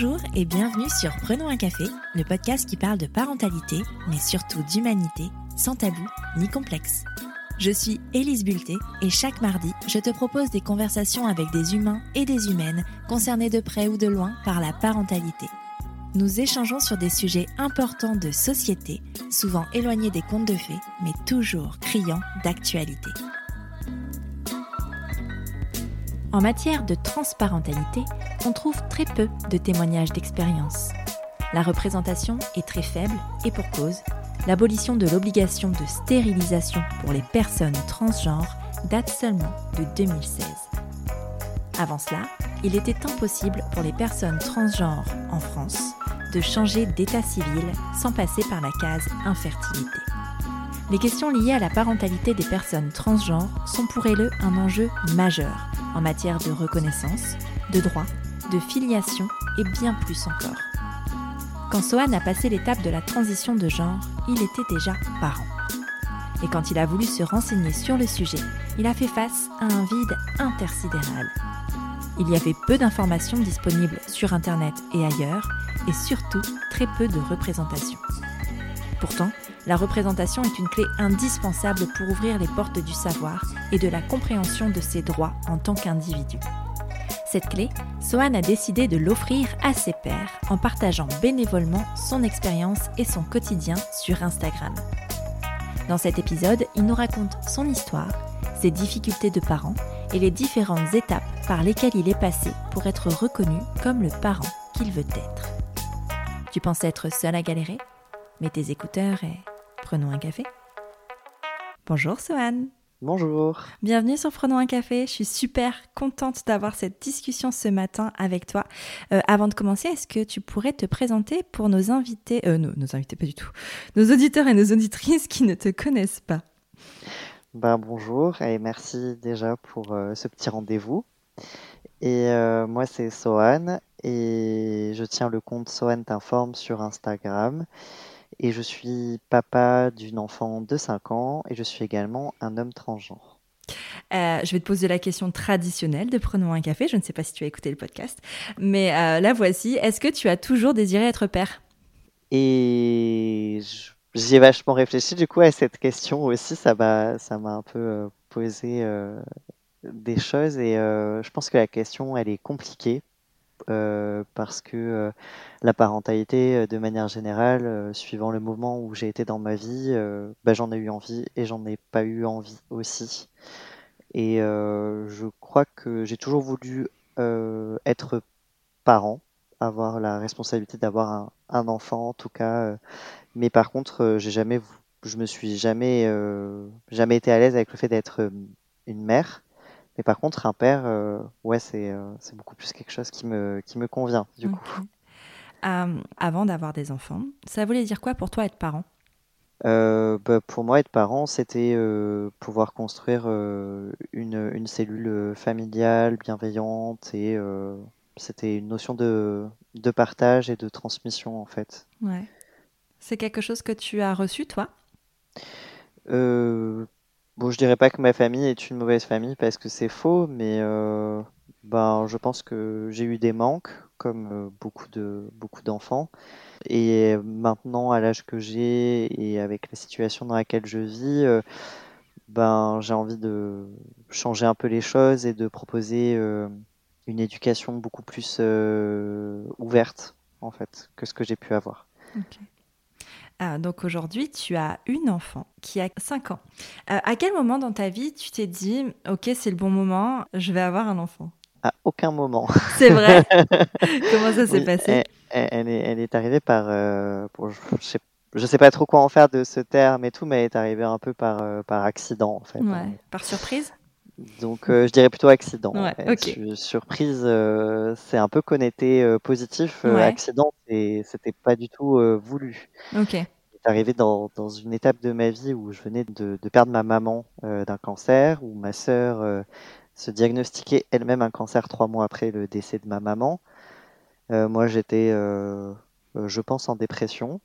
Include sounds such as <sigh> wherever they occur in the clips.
Bonjour et bienvenue sur Prenons un café, le podcast qui parle de parentalité, mais surtout d'humanité, sans tabou ni complexe. Je suis Élise Bulté et chaque mardi, je te propose des conversations avec des humains et des humaines concernés de près ou de loin par la parentalité. Nous échangeons sur des sujets importants de société, souvent éloignés des contes de fées, mais toujours criants d'actualité. En matière de transparentalité, on trouve très peu de témoignages d'expérience. La représentation est très faible et pour cause, l'abolition de l'obligation de stérilisation pour les personnes transgenres date seulement de 2016. Avant cela, il était impossible pour les personnes transgenres en France de changer d'état civil sans passer par la case infertilité. Les questions liées à la parentalité des personnes transgenres sont pour elles un enjeu majeur en matière de reconnaissance, de droit, de filiation et bien plus encore. Quand Sohan a passé l'étape de la transition de genre, il était déjà parent. Et quand il a voulu se renseigner sur le sujet, il a fait face à un vide intersidéral. Il y avait peu d'informations disponibles sur Internet et ailleurs, et surtout très peu de représentation. Pourtant, la représentation est une clé indispensable pour ouvrir les portes du savoir et de la compréhension de ses droits en tant qu'individu. Cette clé, Sohan a décidé de l'offrir à ses pairs en partageant bénévolement son expérience et son quotidien sur Instagram. Dans cet épisode, il nous raconte son histoire, ses difficultés de parent et les différentes étapes par lesquelles il est passé pour être reconnu comme le parent qu'il veut être. Tu penses être seul à galérer? Mets tes écouteurs et prenons un café. Bonjour Sohan. Bonjour. Bienvenue sur Prenons un café. Je suis super contente d'avoir cette discussion ce matin avec toi. Euh, avant de commencer, est-ce que tu pourrais te présenter pour nos invités, euh, nos, nos invités pas du tout, nos auditeurs et nos auditrices qui ne te connaissent pas ben, Bonjour et merci déjà pour euh, ce petit rendez-vous. Et euh, moi c'est Sohan et je tiens le compte Sohan t'informe sur Instagram et je suis papa d'une enfant de 5 ans et je suis également un homme transgenre. Euh, je vais te poser la question traditionnelle de Prenons un café. Je ne sais pas si tu as écouté le podcast, mais euh, la voici. Est-ce que tu as toujours désiré être père? Et j'y ai vachement réfléchi du coup à cette question aussi. Ça m'a, ça m'a un peu euh, posé des choses et je pense que la question elle est compliquée euh, parce que euh, la parentalité, euh, de manière générale, suivant le moment où j'ai été dans ma vie, bah, j'en ai eu envie et j'en ai pas eu envie aussi. Et je crois que j'ai toujours voulu être parent, avoir la responsabilité d'avoir un, un enfant en tout cas. mais par contre, j'ai jamais, je me suis jamais, jamais été à l'aise avec le fait d'être une mère. Mais par contre, un père, euh, ouais, c'est euh, c'est beaucoup plus quelque chose qui me, qui me convient, du coup. Euh, avant d'avoir des enfants, ça voulait dire quoi pour toi être parent? Euh, bah, pour moi, être parent, c'était pouvoir construire une, une cellule familiale, bienveillante, et c'était une notion de, de partage et de transmission, en fait. Ouais. C'est quelque chose que tu as reçu, toi? Euh, bon, je dirais pas que ma famille est une mauvaise famille parce que c'est faux, mais euh, ben, je pense que j'ai eu des manques, comme euh, beaucoup de, beaucoup d'enfants. Et maintenant, à l'âge que j'ai et avec la situation dans laquelle je vis, euh, ben, j'ai envie de changer un peu les choses et de proposer une éducation beaucoup plus ouverte, en fait, que ce que j'ai pu avoir. Ah, donc aujourd'hui, tu as une enfant qui a 5 ans. Euh, à quel moment dans ta vie tu t'es dit, ok, c'est le bon moment, je vais avoir un enfant? À aucun moment. C'est vrai? <laughs> Comment ça s'est Oui, passé? elle, est, elle est arrivée par. euh, bon, je, je sais, pas trop quoi en faire de ce terme et tout, mais elle est arrivée un peu par, euh, par accident, en fait. hein. Ouais, par surprise? Donc, euh, je dirais plutôt accident. en fait. surprise, euh, c'est un peu connoté euh, positif. Ouais. accident, et c'était pas du tout voulu. C'est arrivé dans, dans une étape de ma vie où je venais de, de perdre ma maman euh, d'un cancer, où ma sœur euh, se diagnostiquait elle-même un cancer trois mois après le décès de ma maman. Euh, moi, j'étais, je pense, en dépression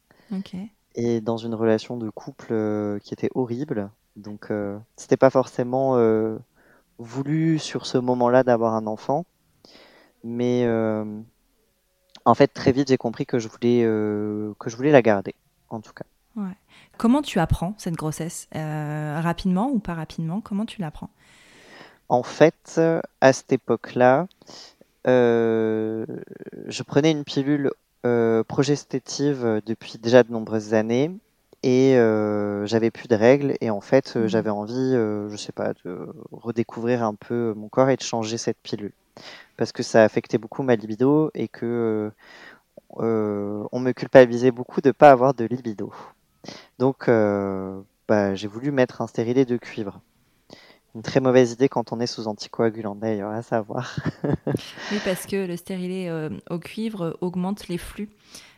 et dans une relation de couple qui était horrible. Donc, c'était pas forcément voulu sur ce moment-là d'avoir un enfant, mais en fait, très vite, j'ai compris que je voulais que je voulais la garder, en tout cas. Ouais. Comment tu apprends cette grossesse Rapidement ou pas rapidement? Comment tu l'apprends? En fait, à cette époque-là, je prenais une pilule progestétive depuis déjà de nombreuses années et euh, j'avais plus de règles et en fait euh, mmh. j'avais envie, euh, je sais pas, de redécouvrir un peu mon corps et de changer cette pilule parce que ça affectait beaucoup ma libido et que on me culpabilisait beaucoup de pas avoir de libido. Donc bah, j'ai voulu mettre un stérilet de cuivre. Une très mauvaise idée quand on est sous anticoagulant d'ailleurs, à savoir. <laughs> oui, parce que le stérilet au cuivre augmente les flux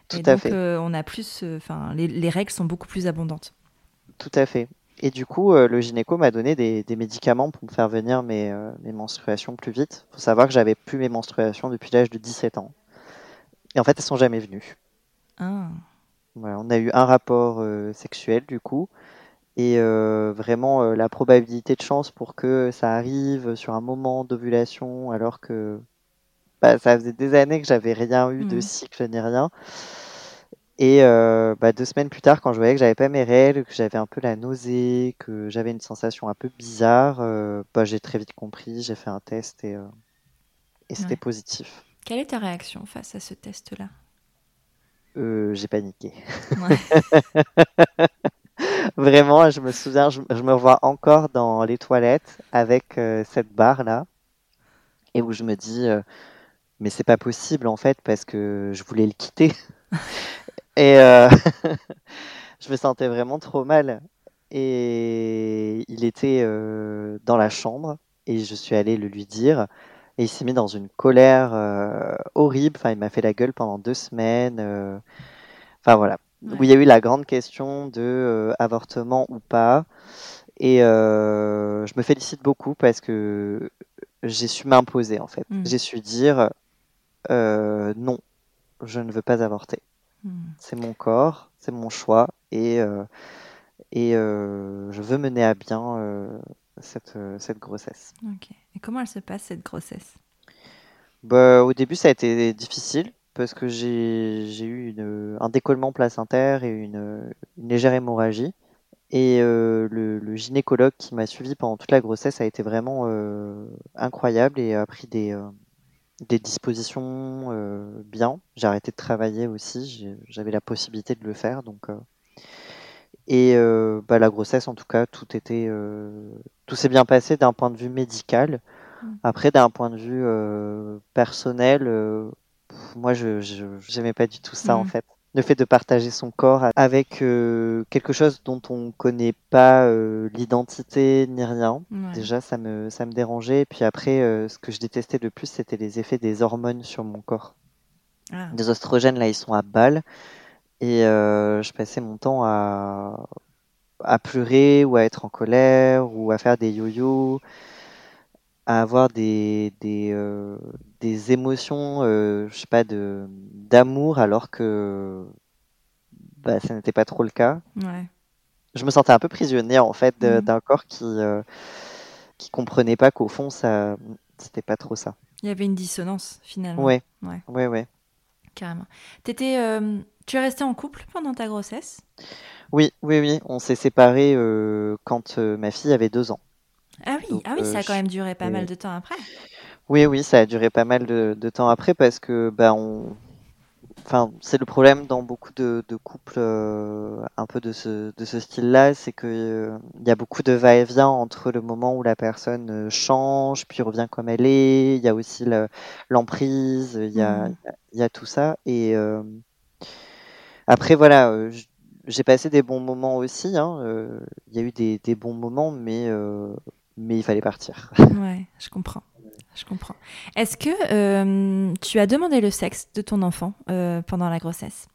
tout et à donc, fait. euh, on a plus, euh, enfin, les, les, règles sont beaucoup plus abondantes. Tout à fait. Et du coup, euh, le gynéco m'a donné des, des, médicaments pour me faire venir mes, euh, mes menstruations plus vite. Il faut savoir que j'avais plus mes menstruations depuis l'âge de 17 ans. Et en fait, elles sont jamais venues. Ah. Voilà, on a eu un rapport euh, sexuel du coup. Et vraiment, la probabilité de chance pour que ça arrive sur un moment d'ovulation, alors que bah, ça faisait des années que j'avais rien eu de Mmh. cycle ni rien. Et euh, bah, deux semaines plus tard, quand je voyais que j'avais pas mes règles, que j'avais un peu la nausée, que j'avais une sensation un peu bizarre, euh, bah, j'ai très vite compris, j'ai fait un test et, euh, et c'était Ouais. positif. Quelle est ta réaction face à ce test-là? Euh, j'ai paniqué. Ouais. <laughs> Vraiment, je me souviens, je, je me vois encore dans les toilettes avec euh, cette barre-là et où je me dis, euh, mais c'est pas possible en fait parce que je voulais le quitter. <laughs> Et <laughs> je me sentais vraiment trop mal. Et il était dans la chambre et je suis allée le lui dire. Et il s'est mis dans une colère euh, horrible. Enfin, il m'a fait la gueule pendant deux semaines. euh. Enfin voilà. Où il y a eu la grande question de euh, avortement ou pas. Et je me félicite beaucoup parce que j'ai su m'imposer en fait. Mm. J'ai su dire non, je ne veux pas avorter. Hmm. C'est mon corps, c'est mon choix et, et je veux mener à bien cette, euh, cette grossesse. Ok. Et comment elle se passe cette grossesse? Bah, au début, ça a été difficile parce que j'ai j'ai eu une- un décollement placentaire et une, une légère hémorragie. Et euh, le, le gynécologue qui m'a suivi pendant toute la grossesse a été vraiment euh, incroyable et a pris des, euh, des dispositions bien. J'ai arrêté de travailler aussi, j'avais la possibilité de le faire. Donc, et euh, bah, la grossesse, en tout cas, tout était, euh, tout s'est bien passé d'un point de vue médical. Mm. Après, d'un point de vue euh, personnel, moi, je j'aimais pas du tout ça en Mm. fait. Le fait de partager son corps avec quelque chose dont on connaît pas l'identité ni rien. Ouais. Déjà, ça me, ça me dérangeait. Et puis après, ce que je détestais le plus, c'était les effets des hormones sur mon corps. Ah. Les oestrogènes, là, ils sont à balle. Et euh, je passais mon temps à, à pleurer ou à être en colère ou à faire des yo-yo, à avoir des, des, euh, des émotions, euh, je sais pas, de, d'amour alors que bah, ça n'était pas trop le cas. Ouais. Je me sentais un peu prisonnier en fait de- Mhm. d'un corps qui, euh, qui comprenait pas qu'au fond, ça, c'était pas trop ça. Il y avait une dissonance finalement. Ouais, Ouais, ouais, ouais. carrément. T'étais, euh, tu es resté en couple pendant ta grossesse? Oui, oui, oui. On s'est séparés euh, quand euh, ma fille avait deux ans. Ah oui, Donc, ah oui, euh, ça a quand je- même duré pas mal de temps après. Oui, oui, ça a duré pas mal de, de temps après parce que bah on, enfin c'est le problème dans beaucoup de, de couples euh, un peu de ce de ce style-là, c'est euh, il y a beaucoup de va-et-vient entre le moment où la personne euh, change puis revient comme elle est. Il y a aussi le- l'emprise, il y a il y a tout ça et euh, après voilà, euh, j'ai passé des bons moments aussi. Hein, euh, il y a eu des, des bons moments, mais euh, mais il fallait partir. <laughs> Ouais, je comprends. Je comprends. Est-ce que tu as demandé le sexe de ton enfant pendant la grossesse?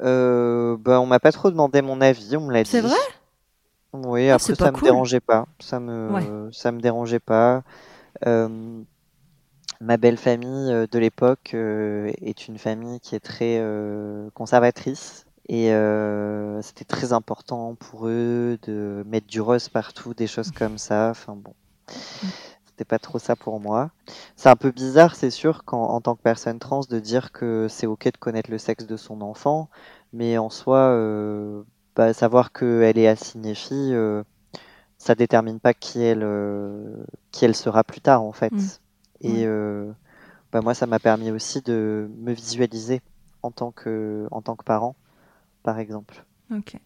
Bah, on m'a pas trop demandé mon avis, on me l'a dit. C'est vrai? Oui, Ah, après ça pas me cool. dérangeait pas. Ça me, ça me dérangeait pas. Euh, ma belle famille euh, de l'époque euh, est une famille qui est très euh, conservatrice et euh, c'était très important pour eux de mettre du rose partout, des choses comme ça. Enfin bon, c'était pas trop ça pour moi. C'est un peu bizarre, c'est sûr, quand, en tant que personne trans, de dire que c'est ok de connaître le sexe de son enfant, mais en soi, euh, bah, savoir qu'elle est assignée fille, euh, ça détermine pas qui elle, qui elle sera plus tard, en fait. Mm. Et euh, bah, moi, ça m'a permis aussi de me visualiser en tant que, en tant que parent, par exemple. Ok.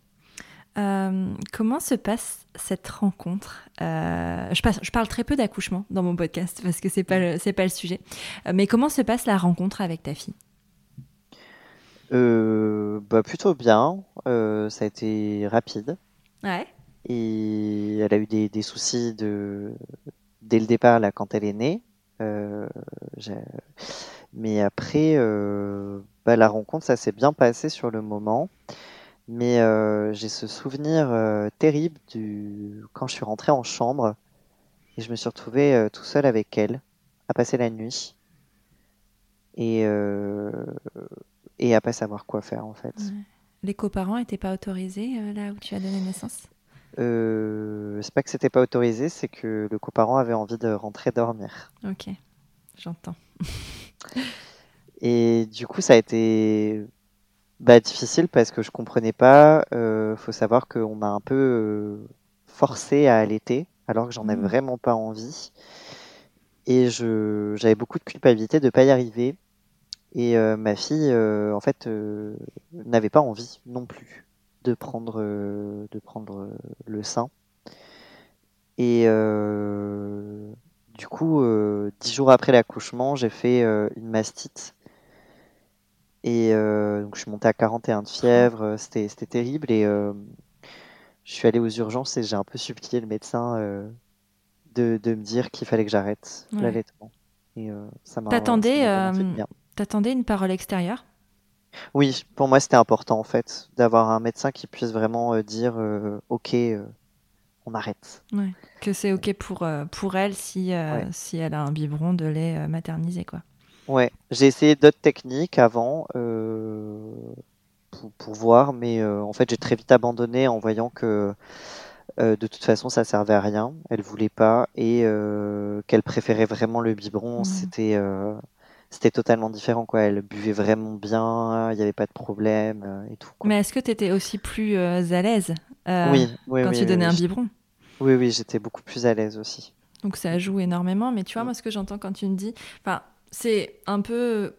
Euh, comment se passe cette rencontre? Euh, je, passe- je parle très peu d'accouchement dans mon podcast parce que c'est pas le, c'est pas le sujet. Euh, mais comment se passe la rencontre avec ta fille? Bah, plutôt bien. Ça a été rapide. Ouais. Et elle a eu des, des soucis de, dès le départ, là, quand elle est née. Euh, mais après, euh, bah, la rencontre, ça s'est bien passé sur le moment. Mais euh, j'ai ce souvenir terrible du... quand je suis rentré en chambre et je me suis retrouvé tout seul avec elle à passer la nuit et, et à pas savoir quoi faire en fait. Les coparents n'étaient pas autorisés là où tu as donné naissance? Euh, c'est pas que c'était pas autorisé, c'est que le coparent avait envie de rentrer dormir. Ok, j'entends. <laughs> Et du coup, ça a été bah, difficile parce que je comprenais pas. Euh, faut savoir qu'on m'a un peu euh, forcé à allaiter alors que j'en avais Mhm. vraiment pas envie. Et je, j'avais beaucoup de culpabilité de pas y arriver. Et euh, ma fille, euh, en fait, euh, n'avait pas envie non plus de prendre, euh, de prendre euh, le sein. Et euh, du coup, dix jours après l'accouchement, j'ai fait une mastite. Et donc je suis montée à 41 de fièvre, c'était terrible. Et je suis allée aux urgences et j'ai un peu supplié le médecin euh, de, de me dire qu'il fallait que j'arrête Ouais. l'allaitement. Et euh, ça m'a euh. T'attendais une parole extérieure? Oui, pour moi c'était important en fait d'avoir un médecin qui puisse vraiment euh, dire euh, ok, euh, on arrête. Que c'est ok pour, pour elle si, Ouais. si elle a un biberon de lait maternisé, quoi. Ouais, j'ai essayé d'autres techniques avant pour, pour voir, mais en fait j'ai très vite abandonné en voyant que euh, de toute façon ça servait à rien. Elle voulait pas et euh, qu'elle préférait vraiment le biberon. C'était euh, c'était totalement différent quoi. Elle buvait vraiment bien, il n'y avait pas de problème euh, et tout. quoi. Mais est-ce que tu étais aussi plus euh, à l'aise euh, oui, oui, quand oui, tu donnais un biberon? Oui, oui, j'étais beaucoup plus à l'aise aussi. Donc ça joue énormément. Mais tu vois, Mm. moi, ce que j'entends quand tu me dis. Enfin, c'est un peu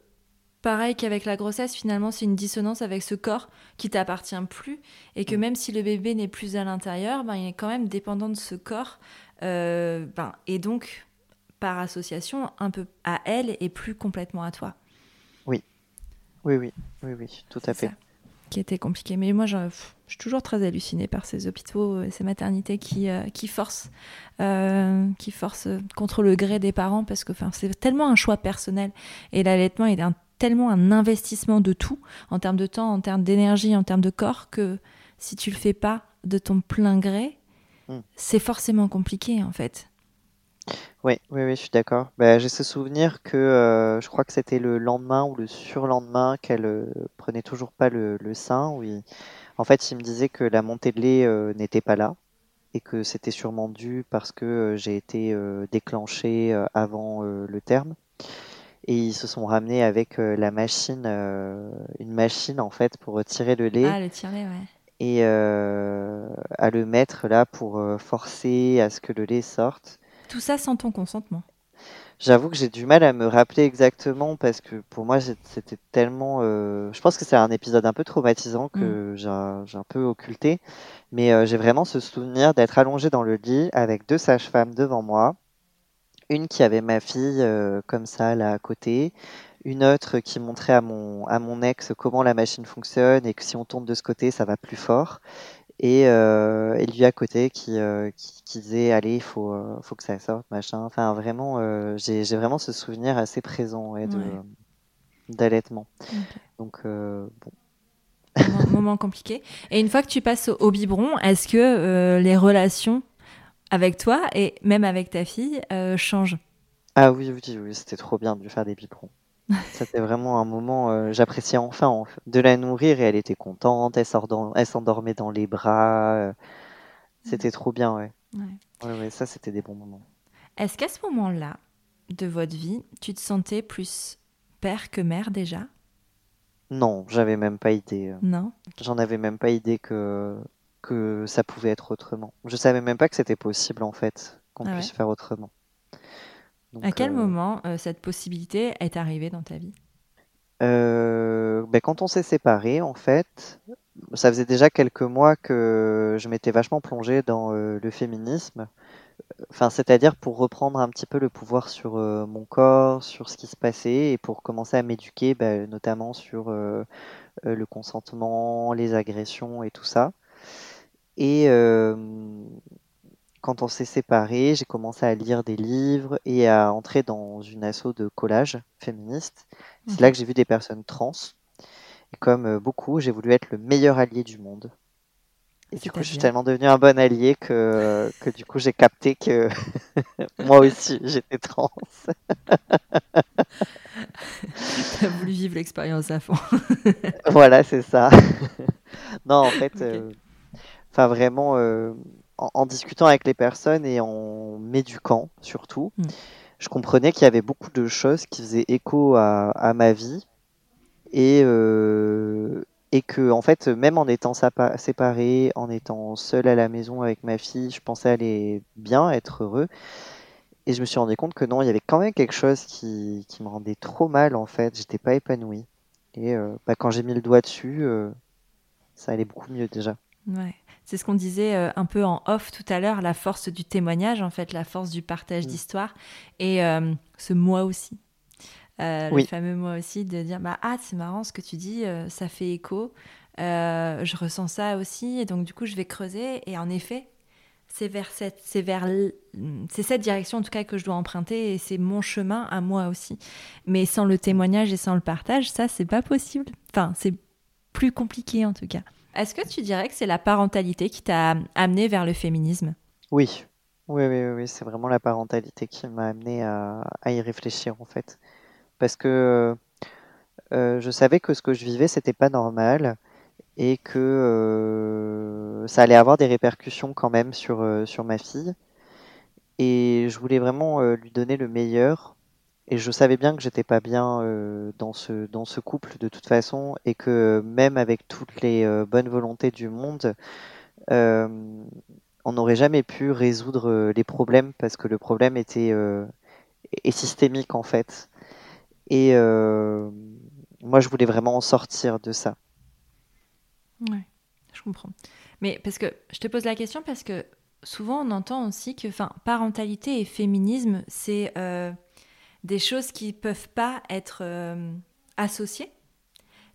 pareil qu'avec la grossesse. Finalement, c'est une dissonance avec ce corps qui t'appartient plus. Et que Mm. même si le bébé n'est plus à l'intérieur, ben, il est quand même dépendant de ce corps. Euh, ben, et donc, par association, un peu à elle et plus complètement à toi. Oui, oui, oui, oui, tout à fait. ça Qui était compliqué. Mais moi, je, suis toujours très hallucinée par ces hôpitaux et ces maternités qui, euh, qui forcent, euh, qui forcent euh, contre le gré des parents parce que c'est tellement un choix personnel. Et l'allaitement est un, tellement un investissement de tout, en termes de temps, en termes d'énergie, en termes de corps, que si tu le fais pas de ton plein gré, Mm. c'est forcément compliqué en fait. Oui, oui, oui, je suis d'accord. Bah, j'ai ce souvenir que euh, je crois que c'était le lendemain ou le surlendemain qu'elle euh, prenait toujours pas le, le sein. où il- En fait, il me disait que la montée de lait euh, n'était pas là et que c'était sûrement dû parce que euh, j'ai été euh, déclenchée euh, avant euh, le terme. Et ils se sont ramenés avec euh, la machine, euh, une machine en fait pour retirer le lait Ah, le tirer, ouais. et euh, à le mettre là pour euh, forcer à ce que le lait sorte. Tout ça sans ton consentement. J'avoue que j'ai du mal à me rappeler exactement parce que pour moi c'était tellement. euh, Je pense que c'est un épisode un peu traumatisant que j'ai un, j'ai un peu occulté, mais euh, j'ai vraiment ce souvenir d'être allongée dans le lit avec deux sages-femmes devant moi, une qui avait ma fille euh, comme ça là à côté, une autre qui montrait à mon à mon ex comment la machine fonctionne et que si on tourne de ce côté ça va plus fort. Et, euh, et lui à côté qui, euh, qui, qui disait allez il faut, euh, faut que ça sorte machin enfin vraiment j'ai j'ai vraiment ce souvenir assez présent ouais, de Ouais. d'allaitement Ok. donc bon moment, <laughs> moment compliqué. Et une fois que tu passes au, au biberon, est-ce que les relations avec toi et même avec ta fille changent? Ah oui oui oui c'était trop bien de lui faire des biberons c'était vraiment un moment euh, j'appréciais enfin en fait, de la nourrir et elle était contente elle s'endor- elle s'endormait dans les bras euh, c'était trop bien ouais Ouais. ouais, ouais, ça c'était des bons moments Est-ce qu'à ce moment-là de votre vie, tu te sentais plus père que mère déjà? Non, j'avais même pas idée. euh. Non? J'en avais même pas idée que, que ça pouvait être autrement. Je savais même pas que c'était possible en fait, qu'on Ah puisse faire autrement. À quel euh, moment euh, cette possibilité est arrivée dans ta vie? Euh, ben, quand on s'est séparés, en fait, ça faisait déjà quelques mois que je m'étais vachement plongée dans le féminisme. Enfin, c'est-à-dire pour reprendre un petit peu le pouvoir sur euh, mon corps, sur ce qui se passait, et pour commencer à m'éduquer, ben, notamment sur euh, le consentement, les agressions et tout ça. Et euh, quand on s'est séparés, j'ai commencé à lire des livres et à entrer dans une asso de collage féministe. C'est là Ok. que j'ai vu des personnes trans. Et comme euh, beaucoup, j'ai voulu être le meilleur allié du monde. Et du coup, je suis tellement devenu un bon allié que, que du coup, j'ai capté que <laughs> moi aussi, j'étais trans. <laughs> T'as voulu vivre l'expérience à fond. Voilà, c'est ça. <laughs> Non, en fait, euh, enfin vraiment, euh, en, en discutant avec les personnes et en m'éduquant surtout, Mm. je comprenais qu'il y avait beaucoup de choses qui faisaient écho à, à ma vie et, euh, et que, en fait, même en étant séparé, en étant seul à la maison avec ma fille, je pensais aller bien, être heureux. Et je me suis rendu compte que non, il y avait quand même quelque chose qui, qui me rendait trop mal, en fait. J'étais pas épanouie. Et euh, bah, quand j'ai mis le doigt dessus, euh, ça allait beaucoup mieux déjà. Ouais. C'est ce qu'on disait euh, un peu en off tout à l'heure, la force du témoignage, en fait, la force du partage Mm. d'histoire. Et euh, ce moi aussi. Euh, Oui. Le fameux moi aussi, de dire bah, Ah, c'est marrant ce que tu dis, ça fait écho. Euh, je ressens ça aussi. Et donc, du coup, je vais creuser. Et en effet, c'est vers cette, c'est vers l- c'est cette direction en tout cas que je dois emprunter et c'est mon chemin à moi aussi. Mais sans le témoignage et sans le partage, ça c'est pas possible. Enfin, c'est plus compliqué en tout cas. Est-ce que tu dirais que c'est la parentalité qui t'a amené vers le féminisme? Oui, oui, oui, oui, c'est vraiment la parentalité qui m'a amené à, y réfléchir en fait. Parce que euh, je savais que ce que je vivais, c'était pas normal et que euh, ça allait avoir des répercussions quand même sur, euh, ma fille. Et je voulais vraiment euh, lui donner le meilleur. Et je savais bien que j'étais pas bien euh, dans ce, dans ce couple de toute façon et que même avec toutes les euh, bonnes volontés du monde, euh, on n'aurait jamais pu résoudre les problèmes parce que le problème était est systémique en fait. Et moi, je voulais vraiment en sortir de ça. Ouais, je comprends. Mais parce que je te pose la question parce que souvent on entend aussi que enfin, parentalité et féminisme, c'est des choses qui peuvent pas être euh, associées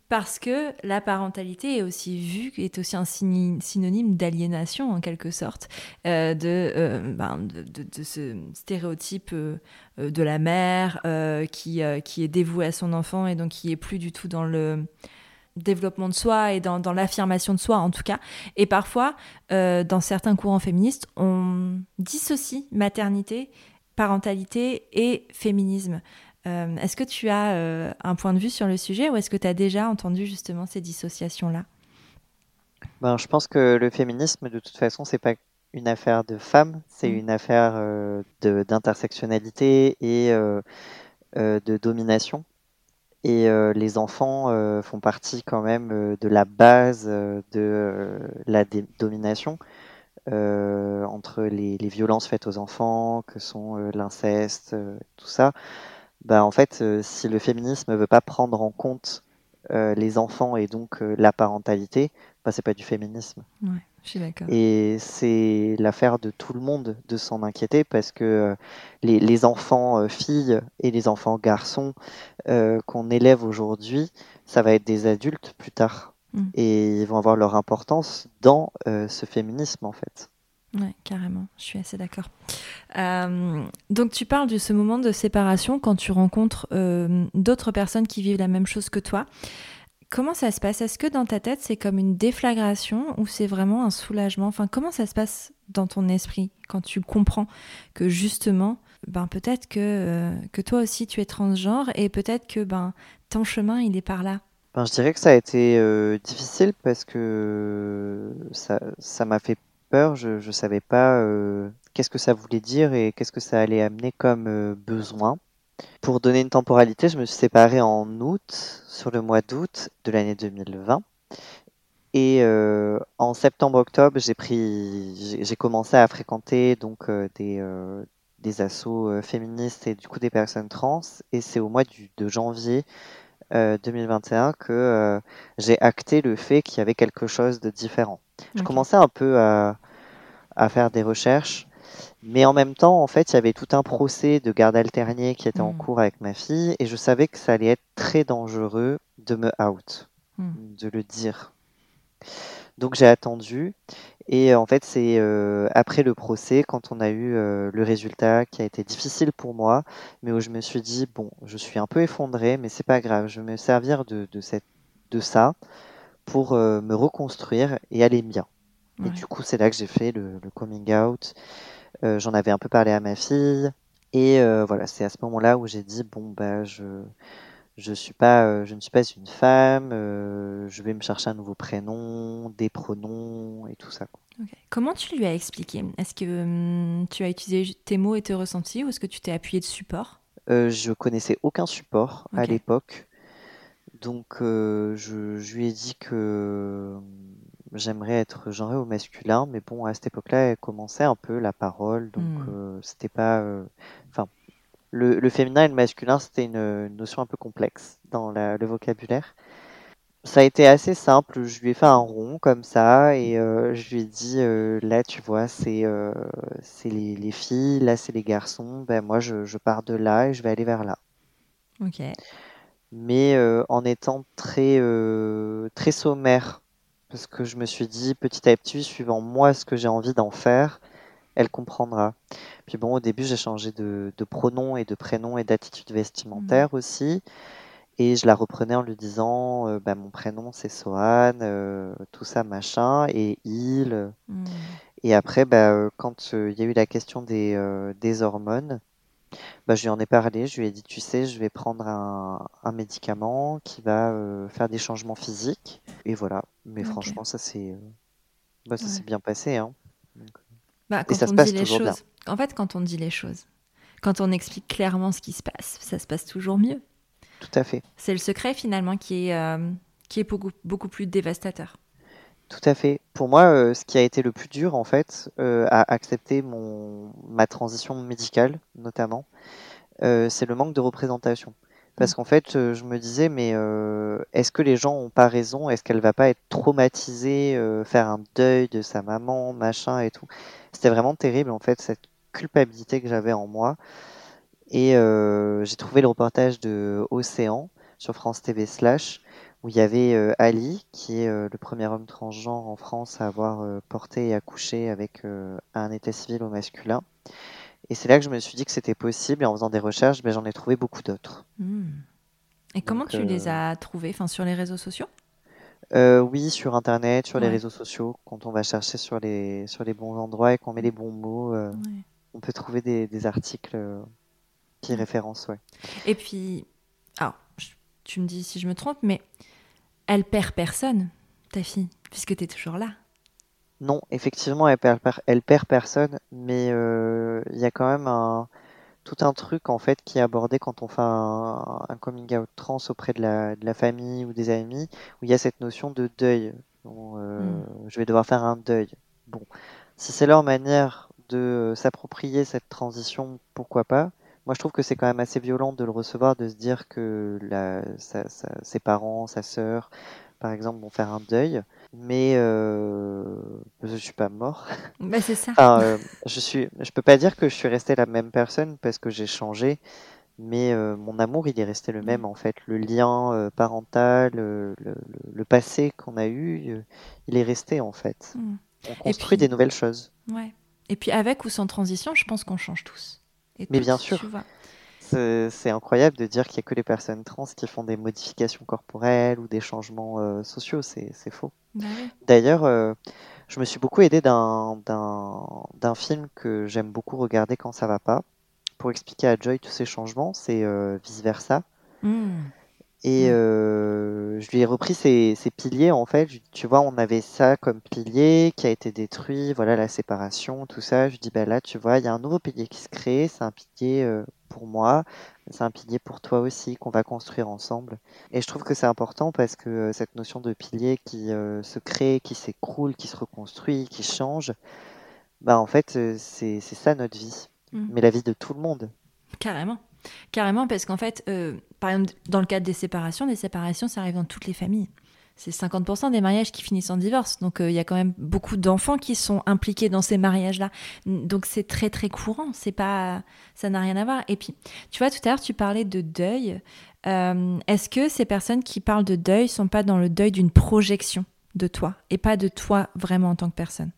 parce que la parentalité est aussi vue, est aussi un synonyme d'aliénation en quelque sorte, euh, de, euh, ben, de, ce stéréotype de la mère qui, est dévouée à son enfant et donc qui est plus du tout dans le développement de soi et dans, l'affirmation de soi en tout cas. Et parfois, dans certains courants féministes, on dissocie maternité, parentalité et féminisme. Euh, est-ce que tu as euh, un point de vue sur le sujet ou est-ce que tu as déjà entendu justement ces dissociations-là? Ben, je pense que le féminisme, de toute façon, c'est pas une affaire de femmes, c'est Mm. une affaire euh, de d'intersectionnalité et de domination. Et les enfants font partie quand même de la base de la domination euh, entre les, les violences faites aux enfants, que sont euh, l'inceste, euh, tout ça. Bah, en fait, si le féminisme ne veut pas prendre en compte les enfants et donc la parentalité, bah, c'est pas du féminisme. Ouais, je suis d'accord. Et c'est l'affaire de tout le monde de s'en inquiéter parce que les, les enfants filles et les enfants garçons qu'on élève aujourd'hui, ça va être des adultes plus tard. Mm. Et ils vont avoir leur importance dans euh, ce féminisme en fait. Ouais, carrément, je suis assez d'accord. Euh, donc tu parles de ce moment de séparation quand tu rencontres euh, d'autres personnes qui vivent la même chose que toi. Comment ça se passe? Est-ce que dans ta tête c'est comme une déflagration ou c'est vraiment un soulagement? Enfin, comment ça se passe dans ton esprit quand tu comprends que justement, ben peut-être que euh, que toi aussi tu es transgenre et peut-être que ben ton chemin il est par là? Ben, je dirais que ça a été euh, difficile parce que ça ça m'a fait peur. Je ne savais pas euh, qu'est-ce que ça voulait dire et qu'est-ce que ça allait amener comme besoin. Pour donner une temporalité, je me suis séparée en août, sur le mois d'août de l'année 2020. Et euh, en septembre-octobre, j'ai pris, j'ai commencé à fréquenter donc euh, des, euh, des assos féministes et du coup des personnes trans. Et c'est au mois du, de janvier 2021 que j'ai acté le fait qu'il y avait quelque chose de différent. Je commençais un peu à, à faire des recherches mais en même temps, en fait, il y avait tout un procès de garde alternée qui était en hmm. cours avec ma fille et je savais que ça allait être très dangereux de me out, hmm. de le dire. Donc j'ai attendu et en fait c'est euh, après le procès quand on a eu euh, le résultat qui a été difficile pour moi, mais où je me suis dit bon, je suis un peu effondrée, mais c'est pas grave, je vais me servir de, de, cette, de ça pour euh, me reconstruire et aller bien. Et du coup c'est là que j'ai fait le, le coming out euh, j'en avais un peu parlé à ma fille. Et euh, voilà, c'est à ce moment-là où j'ai dit bon bah je je suis pas euh, je ne suis pas une femme. je vais me chercher un nouveau prénom, des pronoms et tout ça. Comment tu lui as expliqué? Est-ce que hum, tu as utilisé tes mots et tes ressentis ou est-ce que tu t'es appuyé de support Je connaissais aucun support à l'époque. Donc je, je, lui ai dit que j'aimerais être genrée au masculin, mais bon, à cette époque-là, elle commençait un peu la parole, donc hmm. euh, c'était pas. Euh, enfin, le, féminin et le masculin, c'était une, notion un peu complexe dans le vocabulaire. Ça a été assez simple, je lui ai fait un rond comme ça, et euh, je lui ai dit là, tu vois, c'est c'est les, filles, là, c'est les garçons, ben moi, je, je, pars de là et je vais aller vers là. Ok. Mais en étant très, très sommaire parce que je me suis dit petit à petit, suivant moi ce que j'ai envie d'en faire, elle comprendra. Puis bon, au début, j'ai changé de, de pronom et de prénom et d'attitude vestimentaire mmh. aussi. Et je la reprenais en lui disant euh, bah, mon prénom c'est Sohan, euh, tout ça machin, et il. Mmh. Et après, bah, euh, quand il y a eu la question des, des hormones, bah, je lui en ai parlé, je lui ai dit, tu sais, je vais prendre un, un médicament qui va faire des changements physiques. Et voilà. Mais franchement, ça s'est bah, ça bien passé. Hein. Bah, quand ça on se passe dit les choses, bien. En fait, quand on dit les choses, quand on explique clairement ce qui se passe, ça se passe toujours mieux. Tout à fait. C'est le secret finalement qui est, euh, qui est beaucoup, beaucoup plus dévastateur. Tout à fait. Pour moi, euh, ce qui a été le plus dur, en fait, euh, à accepter mon, ma transition médicale, notamment, c'est le manque de représentation. Parce qu'en fait, je me disais, mais est-ce que les gens ont pas raison? Est-ce qu'elle va pas être traumatisée, faire un deuil de sa maman, machin et tout? C'était vraiment terrible, en fait, cette culpabilité que j'avais en moi. Et j'ai trouvé le reportage de Océan sur France TV Slash où il y avait euh, Ali, qui est euh, le premier homme transgenre en France à avoir euh, porté et accouché avec un état civil au masculin. Et c'est là que je me suis dit que c'était possible, et en faisant des recherches, ben, j'en ai trouvé beaucoup d'autres. Hmm. Et comment tu les as trouvés enfin, Sur les réseaux sociaux? Oui, sur Internet, sur les réseaux sociaux. Quand on va chercher sur les, sur les bons endroits et qu'on met les bons mots, on peut trouver des, des articles qui référencent. Ouais. Et puis, alors, tu me dis si je me trompe, mais elle perd personne, ta fille, puisque tu es toujours là. Non, effectivement, elle perd, elle perd personne, mais euh, il y a quand même un, tout un truc en fait qui est abordé quand on fait un, coming out trans auprès de la, de la, famille ou des amis, où il y a cette notion de deuil. Euh, hmm. Je vais devoir faire un deuil. Bon, si c'est leur manière de s'approprier cette transition, pourquoi pas? Moi, je trouve que c'est quand même assez violent de le recevoir, de se dire que la, ses parents, sa sœur, par exemple, vont faire un deuil. Mais euh, je suis pas mort. <laughs> Bah, c'est ça. euh, je suis, je peux pas dire que je suis resté la même personne parce que j'ai changé, mais euh, mon amour, il est resté le même en fait. Le lien euh, parental, le, le, passé qu'on a eu, il est resté en fait. Mm. On construit des nouvelles choses. Ouais. Et puis avec ou sans transition, je pense qu'on change tous. Mais bien sûr. C'est incroyable de dire qu'il n'y a que les personnes trans qui font des modifications corporelles ou des changements euh, sociaux. C'est faux. Bah D'ailleurs, euh, je me suis beaucoup aidé d'un film que j'aime beaucoup regarder quand ça va pas pour expliquer à Joy tous ces changements. C'est euh, Vice Versa. Hmm. Et euh, je lui ai repris ses, ses piliers, en fait. Tu vois, on avait ça comme pilier qui a été détruit, voilà, la séparation, tout ça. Je dis, bah là, tu vois, il y a un nouveau pilier qui se crée. C'est un pilier euh, pour moi, c'est un pilier pour toi aussi qu'on va construire ensemble. Et je trouve que c'est important parce que euh, cette notion de pilier qui euh, se crée, qui s'écroule, qui se reconstruit, qui change, bah en fait, euh, c'est c'est ça notre vie. Mm. Mais la vie de tout le monde. Carrément. Carrément, parce qu'en fait, euh, par exemple, dans le cadre des séparations, des séparations, ça arrive dans toutes les familles. C'est 50% des mariages qui finissent en divorce. Donc, euh, il y a quand même beaucoup d'enfants qui sont impliqués dans ces mariages-là. Donc, c'est très, très courant. C'est pas, ça n'a rien à voir. Et puis, tu vois, tout à l'heure, tu parlais de deuil. Euh, Est-ce que ces personnes qui parlent de deuil sont pas dans le deuil d'une projection de toi et pas de toi vraiment en tant que personne?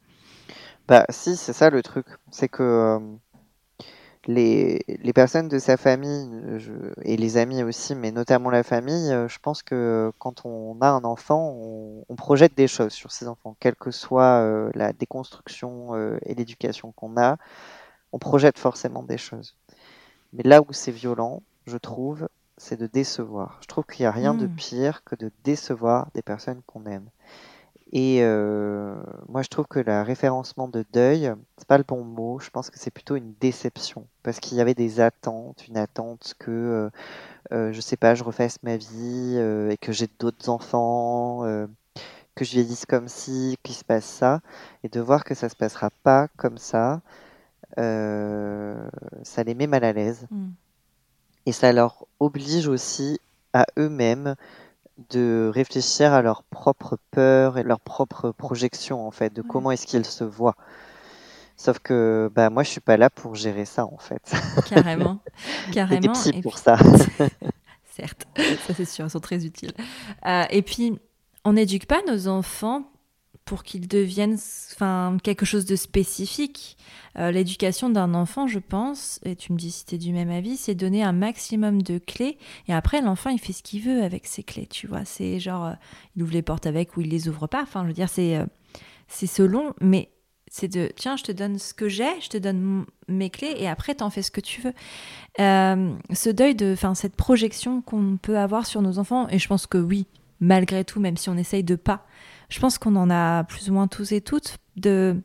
Bah si, c'est ça le truc. C'est que euh, les, les personnes de sa famille euh, je- et les amis aussi, mais notamment la famille, euh, je pense que quand on a un enfant, on, on projette des choses sur ses enfants, quelle que soit euh, la déconstruction euh, et l'éducation qu'on a, on projette forcément des choses. Mais là où c'est violent, je trouve, c'est de décevoir. Je trouve qu'il n'y a rien de Mm. pire que de décevoir des personnes qu'on aime. Et euh, moi, je trouve que le référencement de deuil, c'est pas le bon mot. Je pense que c'est plutôt une déception, parce qu'il y avait des attentes, une attente que, euh, euh, je sais pas, je refasse ma vie euh, et que j'ai d'autres enfants, que je vieillisse comme ci, qu'il se passe ça, et de voir que ça se passera pas comme ça, ça les met mal à l'aise. Mm. Et ça leur oblige aussi à eux-mêmes de réfléchir à leurs propres peurs et leurs propres projections, en fait, de Ouais. comment est-ce qu'ils se voient. Sauf que bah, moi, je suis pas là pour gérer ça, en fait. Carrément. Il y a des Carrément. Et pour puis- ça. <laughs> Certes, <laughs> ça c'est sûr, ils sont très utiles. Euh, et puis, on n'éduque pas nos enfants pour qu'ils deviennent enfin, quelque chose de spécifique. Euh, L'éducation d'un enfant, je pense, et tu me dis si tu es du même avis, c'est donner un maximum de clés. Et après, l'enfant, il fait ce qu'il veut avec ses clés, tu vois. C'est genre, euh, il ouvre les portes avec ou il les ouvre pas. Enfin, je veux dire, c'est euh, selon, mais c'est de, tiens, je te donne ce que j'ai, je te donne mes clés, et après, t'en fais ce que tu veux. Euh, ce deuil de, enfin, cette projection qu'on peut avoir sur nos enfants, et je pense que oui, malgré tout, même si on essaye de pas, je pense qu'on en a plus ou moins tous et toutes de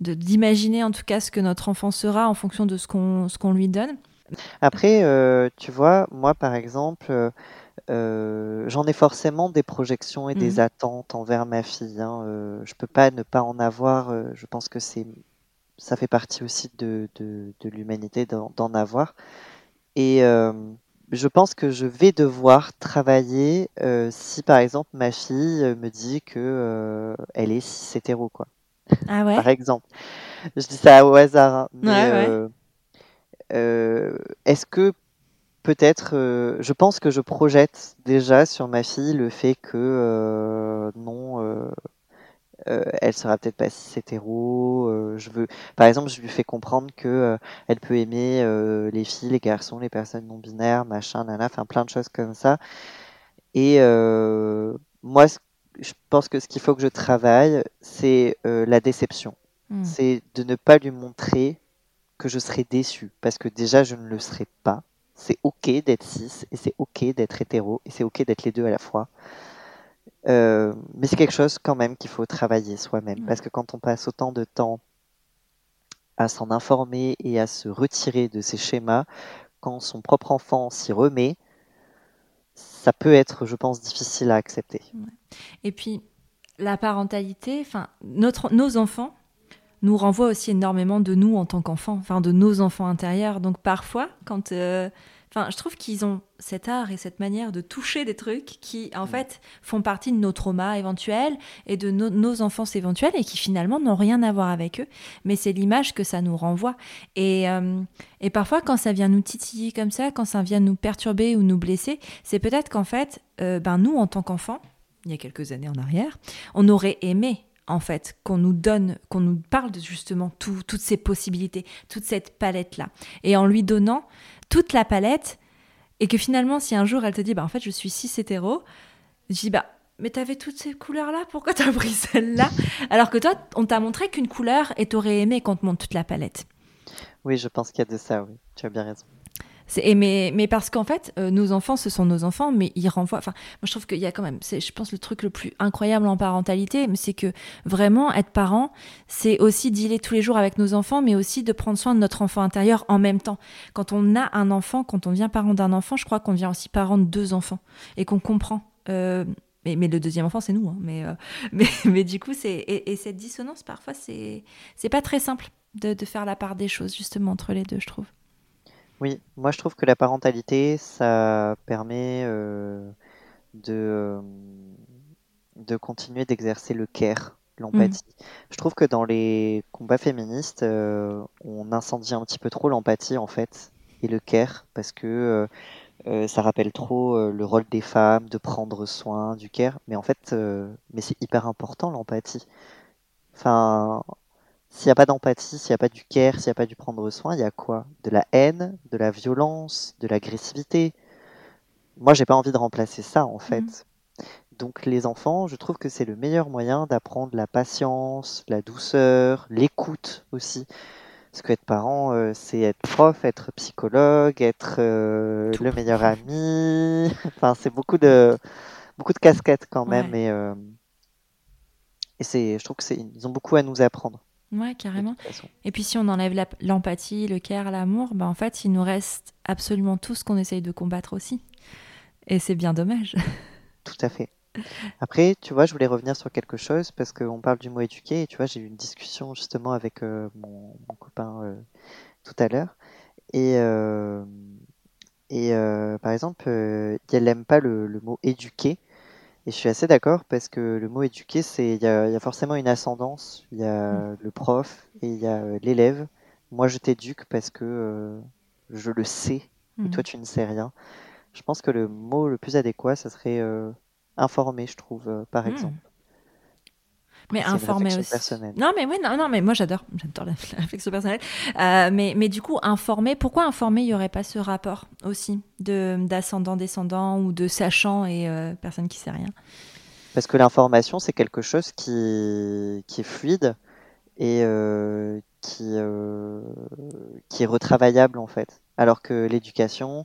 d'imaginer en tout cas ce que notre enfant sera en fonction de ce qu'on ce qu'on lui donne. Après, euh, tu vois, moi, par exemple, euh, euh, j'en ai forcément des projections et des Mhm. attentes envers ma fille. Hein. Euh, je peux pas ne pas en avoir. je pense que c'est, ça fait partie aussi de, de, de l'humanité d'en avoir. Et je pense que je vais devoir travailler euh, si, par exemple, ma fille euh, me dit que euh, elle est cis hétéro, quoi. Ah ouais? Par exemple. Je dis ça au hasard, hein, mais Ouais, ouais. euh, euh, est-ce que peut-être, euh, je pense que je projette déjà sur ma fille le fait que euh, non, euh, euh, elle sera peut-être pas cis hétéro. euh, je veux, par exemple, je lui fais comprendre que euh, elle peut aimer les filles, les garçons, les personnes non binaires, machin, nana, enfin plein de choses comme ça. Et moi, je pense que ce qu'il faut que je travaille, c'est la déception. Hmm. C'est de ne pas lui montrer que je serai déçue, parce que déjà, je ne le serai pas. C'est ok d'être cis, et c'est ok d'être hétéro, et c'est ok d'être les deux à la fois. Euh, mais c'est quelque chose quand même qu'il faut travailler soi-même, parce que quand on passe autant de temps à s'en informer et à se retirer de ces schémas, quand son propre enfant s'y remet, ça peut être, je pense, difficile à accepter. Et puis, la parentalité, enfin, notre, nos enfants nous renvoient aussi énormément de nous en tant qu'enfants, enfin, de nos enfants intérieurs. Donc, parfois, quand. euh, Enfin, je trouve qu'ils ont cet art et cette manière de toucher des trucs qui, en Mm. fait, font partie de nos traumas éventuels et de nos- nos enfances éventuelles et qui, finalement, n'ont rien à voir avec eux. Mais c'est l'image que ça nous renvoie. Et, euh, et parfois, quand ça vient nous titiller comme ça, quand ça vient nous perturber ou nous blesser, c'est peut-être qu'en fait, euh, ben, nous, en tant qu'enfants, il y a quelques années en arrière, on aurait aimé en fait qu'on nous donne, qu'on nous parle de justement tout- toutes ces possibilités, toute cette palette là, et en lui donnant toute la palette, et que finalement si un jour elle te dit bah en fait je suis cis hétéro, je dis bah mais t'avais toutes ces couleurs là, pourquoi t'as pris celle-là? Alors que toi on t'a montré qu'une couleur et t'aurais aimé qu'on te montre toute la palette. Oui, je pense qu'il y a de ça, oui. Tu as bien raison. Mais, mais parce qu'en fait, euh, nos enfants, ce sont nos enfants, mais ils renvoient. Enfin, moi, je trouve qu'il y a quand même, c'est, je pense, le truc le plus incroyable en parentalité, c'est que vraiment, être parent, c'est aussi dealer tous les jours avec nos enfants, mais aussi de prendre soin de notre enfant intérieur en même temps. Quand on a un enfant, quand on vient parent d'un enfant, je crois qu'on vient aussi parent de deux enfants et qu'on comprend. Euh, mais, le deuxième enfant, c'est nous. Hein, mais, euh, <laughs> mais, mais, du coup, c'est et, et, cette dissonance, parfois, c'est c'est pas très simple de, de faire la part des choses, justement, entre les deux, je trouve. Oui, moi je trouve que la parentalité, ça permet euh, de, euh, de continuer d'exercer le care, l'empathie. Mmh. Je trouve que dans les combats féministes, euh, on incendie un petit peu trop l'empathie en fait et le care parce que ça rappelle trop le rôle des femmes de prendre soin du care. Mais en fait, mais c'est hyper important l'empathie. Enfin, s'il n'y a pas d'empathie, s'il n'y a pas du care, s'il n'y a pas du prendre soin, il y a quoi? De la haine, de la violence, de l'agressivité? Moi, j'ai pas envie de remplacer ça, en fait. Mmh. Donc, les enfants, je trouve que c'est le meilleur moyen d'apprendre la patience, la douceur, l'écoute aussi. Parce qu'être parent, euh, c'est être prof, être psychologue, être euh, le meilleur ami. <laughs> enfin, c'est beaucoup de beaucoup de casquettes quand même. Ouais. Et, euh, et c'est, je trouve que c'est, ils ont beaucoup à nous apprendre. Ouais, carrément. Et puis si on enlève l'empathie, le care, l'amour, bah en fait, il nous reste absolument tout ce qu'on essaye de combattre aussi. Et c'est bien dommage. <laughs> Tout à fait. Après, tu vois, je voulais revenir sur quelque chose parce qu'on parle du mot éduquer et tu vois, j'ai eu une discussion justement avec euh, mon, mon, copain euh, tout à l'heure. Et, euh, et par exemple, elle n'aime pas le, le, mot éduquer et je suis assez d'accord parce que le mot éduquer, c'est il y, y a, forcément une ascendance. Il y a mmh. le prof et il y a euh, l'élève. Moi, je t'éduque parce que euh, je le sais et toi, tu ne sais rien. Je pense que le mot le plus adéquat, ça serait euh, informer, je trouve, euh, par mmh. exemple. Mais informer aussi. Personnelle. Non, mais oui, non, non, mais moi j'adore, <laughs> j'adore la, la, réflexion personnelle. Euh, mais, mais du coup, informer, pourquoi informer, il n'y aurait pas ce rapport aussi de d'ascendant descendant ou de sachant et euh, personne qui sait rien? Parce que l'information, c'est quelque chose qui, qui est fluide et euh, qui, qui est retravaillable en fait. Alors que l'éducation,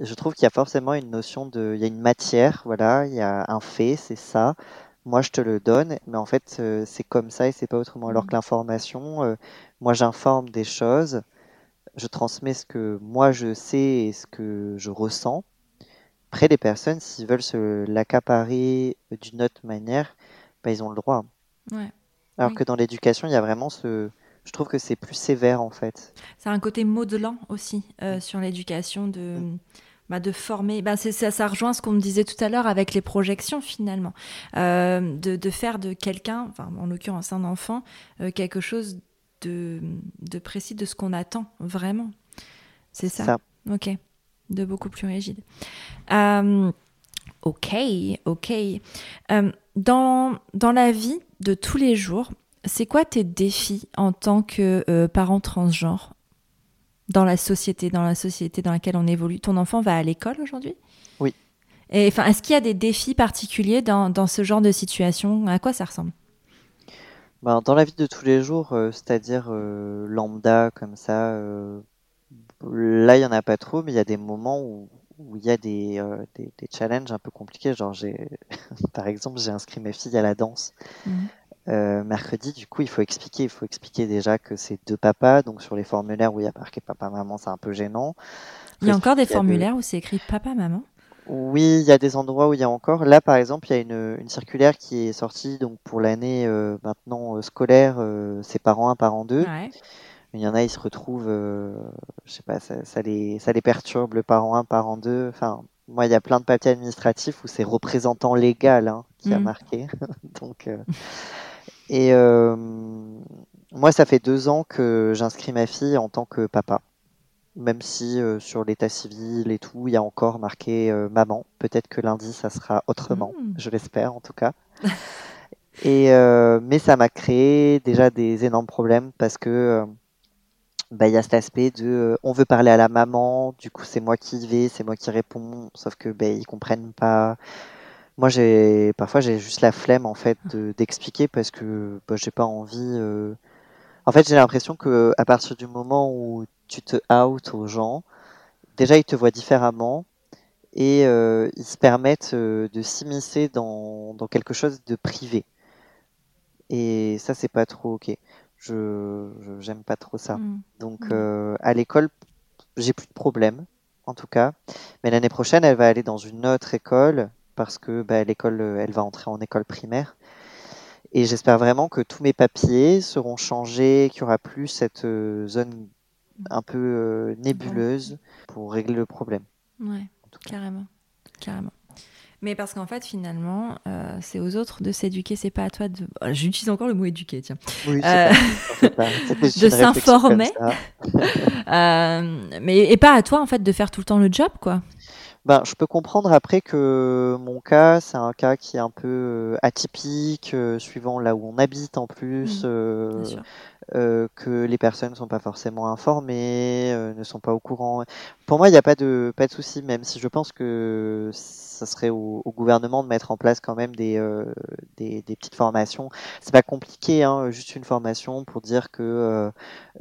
je trouve qu'il y a forcément une notion de, il y a une matière, voilà, il y a un fait, c'est ça moi je te le donne, mais en fait euh, c'est comme ça et c'est pas autrement. Alors que mmh. l'information, euh, moi j'informe des choses, je transmets ce que moi je sais et ce que je ressens. Après les personnes, s'ils veulent se l'accaparer d'une autre manière, bah, ils ont le droit. Ouais. Alors oui. que dans l'éducation, il y a vraiment ce, je trouve que c'est plus sévère en fait. C'est un côté modelant aussi euh, sur l'éducation de. Mmh bah, de former. Bah, ça, ça rejoint ce qu'on me disait tout à l'heure avec les projections finalement, euh, de, de, faire de quelqu'un, enfin, en l'occurrence un enfant, euh, quelque chose de, de, précis de ce qu'on attend vraiment. C'est ça? ça. Ok. De beaucoup plus rigide. Euh, ok, ok. Dans, dans la vie de tous les jours, c'est quoi tes défis en tant que parent transgenre? Dans la société, dans la société dans laquelle on évolue. Ton enfant va à l'école aujourd'hui? Oui. Et enfin, est-ce qu'il y a des défis particuliers dans, dans, ce genre de situation? À quoi ça ressemble? Ben, Dans la vie de tous les jours, euh, c'est-à-dire euh, lambda comme ça, euh, là il y en a pas trop, mais il y a des moments où où il y a des, euh, des, des, challenges un peu compliqués. Genre, j'ai, <laughs> par exemple, j'ai inscrit ma fille à la danse. Mmh. Euh, mercredi, du coup, il faut expliquer. Il faut expliquer déjà que c'est deux papas. Donc, sur les formulaires où il y a marqué papa-maman, c'est un peu gênant. Il y a encore des formulaires de... où c'est écrit papa-maman Oui, il y a des endroits où il y a encore. Là, par exemple, il y a une, une circulaire qui est sortie donc pour l'année euh, maintenant euh, scolaire. C'est parents 1, parents 2. Ouais. Il y en a, ils se retrouvent, je sais pas, ça, ça, les, ça les perturbe, le parent 1, parent 2. Enfin, moi, il y a plein de papiers administratifs où c'est représentant légal hein, qui mmh. a marqué. <laughs> Donc, euh, et euh, moi, ça fait deux ans que j'inscris ma fille en tant que papa. Même si euh, sur l'état civil et tout, il y a encore marqué euh, maman. Peut-être que lundi, ça sera autrement. Mmh. Je l'espère, en tout cas. <laughs> et euh, mais ça m'a créé déjà des énormes problèmes parce que bah, il y a cet aspect de euh, on veut parler à la maman, du coup c'est moi qui y vais, c'est moi qui réponds, sauf que bah, ils comprennent pas. Moi j'ai parfois j'ai juste la flemme en fait d'expliquer parce que bah, j'ai pas envie. Euh... En fait j'ai l'impression que à partir du moment où tu te out aux gens, déjà ils te voient différemment et ils se permettent de s'immiscer dans, dans, quelque chose de privé. Et ça, c'est pas trop ok. Je j'aime pas trop ça. Mmh. Donc mmh. à l'école, j'ai plus de problème en tout cas. Mais l'année prochaine, elle va aller dans une autre école parce que bah, l'école, elle va entrer en école primaire. Et j'espère vraiment que tous mes papiers seront changés, qu'il y aura plus cette euh, zone un peu euh, nébuleuse pour régler le problème. Ouais, carrément, carrément. Mais parce qu'en fait, finalement, euh, c'est aux autres de s'éduquer, c'est pas à toi de. J'utilise encore le mot éduquer, tiens. Oui, euh... <laughs> de s'informer. <laughs> euh, mais et pas à toi, en fait, de faire tout le temps le job, quoi. Ben, je peux comprendre après que mon cas, c'est un cas qui est un peu euh, atypique, euh, suivant là où on habite en plus. Mmh, euh, euh, que les personnes ne sont pas forcément informées, ne sont pas au courant. Pour moi, il n'y a pas de pas de souci, même si je pense que ça serait au, au gouvernement de mettre en place quand même des euh, des, des, petites formations. C'est pas compliqué, hein, juste une formation pour dire que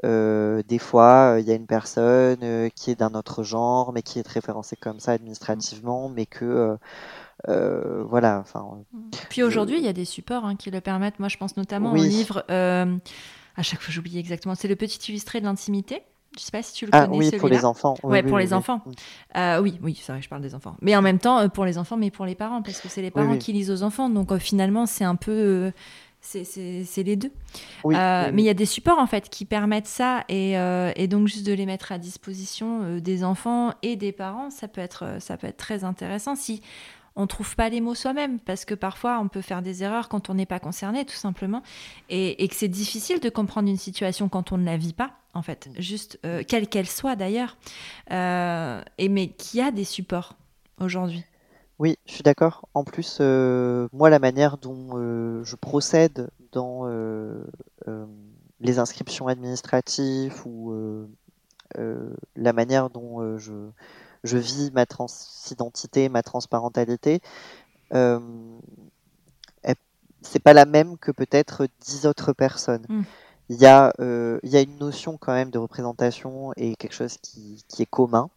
euh, des fois il y a une personne qui est d'un autre genre, mais qui est référencée comme ça administrativement, mais que euh, voilà. Enfin. Puis aujourd'hui, il y a des supports hein, qui le permettent. Moi, je pense notamment au livre. Euh, à chaque fois, j'oublie exactement. C'est le petit illustré de l'intimité. Je sais pas si tu le ah, connais. Oui, pour les enfants. Oui, ouais, pour les enfants. Euh, oui, oui, c'est vrai, je parle des enfants. Mais en même temps, euh, pour les enfants, mais pour les parents, parce que c'est les parents qui lisent aux enfants. Donc euh, finalement, c'est un peu. Euh, c'est les deux. mais il y a des supports en fait qui permettent ça et, et donc juste de les mettre à disposition des enfants et des parents, ça peut être, ça peut être très intéressant. Si on trouve pas les mots soi-même. Parce que parfois on peut faire des erreurs quand on n'est pas concerné tout simplement. Et, que c'est difficile de comprendre une situation quand on ne la vit pas en fait. Juste euh, quelle qu'elle soit d'ailleurs. Euh, et mais qui a des supports aujourd'hui oui je suis d'accord en plus euh, moi la manière dont je procède dans les inscriptions administratives ou la manière dont je je vis ma transidentité, ma transparentalité, euh, c'est pas la même que peut-être dix autres personnes. Mm. Il, y a, euh, il y a une notion quand même de représentation et quelque chose qui, qui est commun,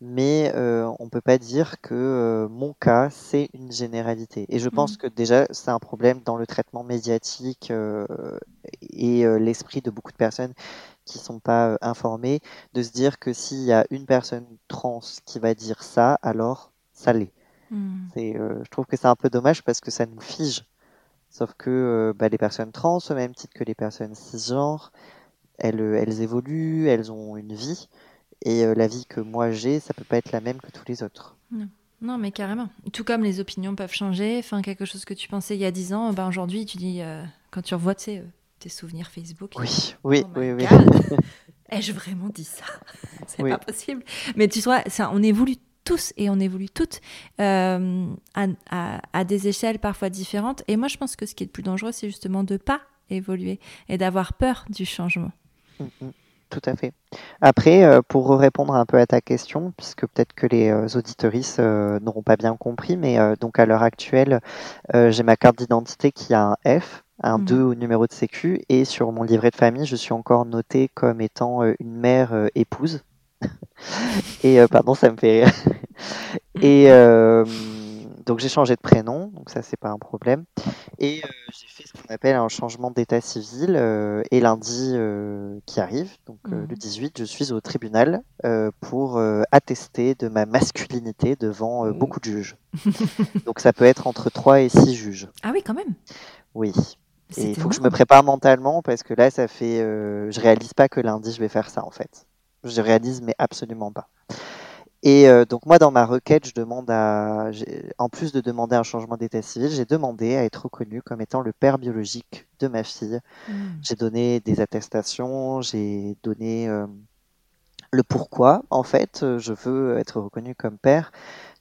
mais euh, on peut pas dire que euh, mon cas c'est une généralité. Et je pense mm. que déjà c'est un problème dans le traitement médiatique euh, et l'esprit de beaucoup de personnes qui sont pas euh, informés, de se dire que s'il y a une personne trans qui va dire ça, alors ça l'est. Hmm. Euh, je trouve que c'est un peu dommage parce que ça nous fige. Sauf que euh, bah, les personnes trans, au même titre que les personnes cisgenres, elles, elles évoluent, elles ont une vie. Et la vie que moi j'ai, ça peut pas être la même que tous les autres. Non. mais carrément. Tout comme les opinions peuvent changer. Enfin, quelque chose que tu pensais il y a 10 ans, ben aujourd'hui, tu dis, quand tu revois, tu sais, tes souvenirs Facebook. Oui, oui, oh oui, oui. <laughs> Ai-je vraiment dit ça? <laughs> C'est pas possible. Mais tu vois, ça, on évolue tous et on évolue toutes euh, à, à, des échelles parfois différentes. Et moi, je pense que ce qui est le plus dangereux, c'est justement de pas évoluer et d'avoir peur du changement. Mm, mm. Tout à fait. Après, euh, pour répondre un peu à ta question, puisque peut-être que les euh, auditoristes n'auront pas bien compris, mais donc à l'heure actuelle, j'ai ma carte d'identité qui a un F un 2 mmh. au numéro de sécu et sur mon livret de famille, je suis encore notée comme étant euh, une mère euh, épouse. <laughs> et euh, pardon, ça me fait rire. <laughs> et donc j'ai changé de prénom, donc ça c'est pas un problème. Et j'ai fait ce qu'on appelle un changement d'état civil. et lundi qui arrive, donc le 18, mmh. je suis au tribunal pour attester de ma masculinité devant mmh. beaucoup de juges. donc ça peut être entre 3 et 6 juges. Ah oui, quand même. Oui. Et il faut que je me prépare mentalement parce que là, ça fait. Euh, je réalise pas que lundi, je vais faire ça en fait. Je réalise, mais absolument pas. Et euh, donc, moi, dans ma requête, je demande à. En plus de demander un changement d'état civil, j'ai demandé à être reconnu comme étant le père biologique de ma fille. Hmm. J'ai donné des attestations, j'ai donné euh, le pourquoi. En fait, je veux être reconnu comme père,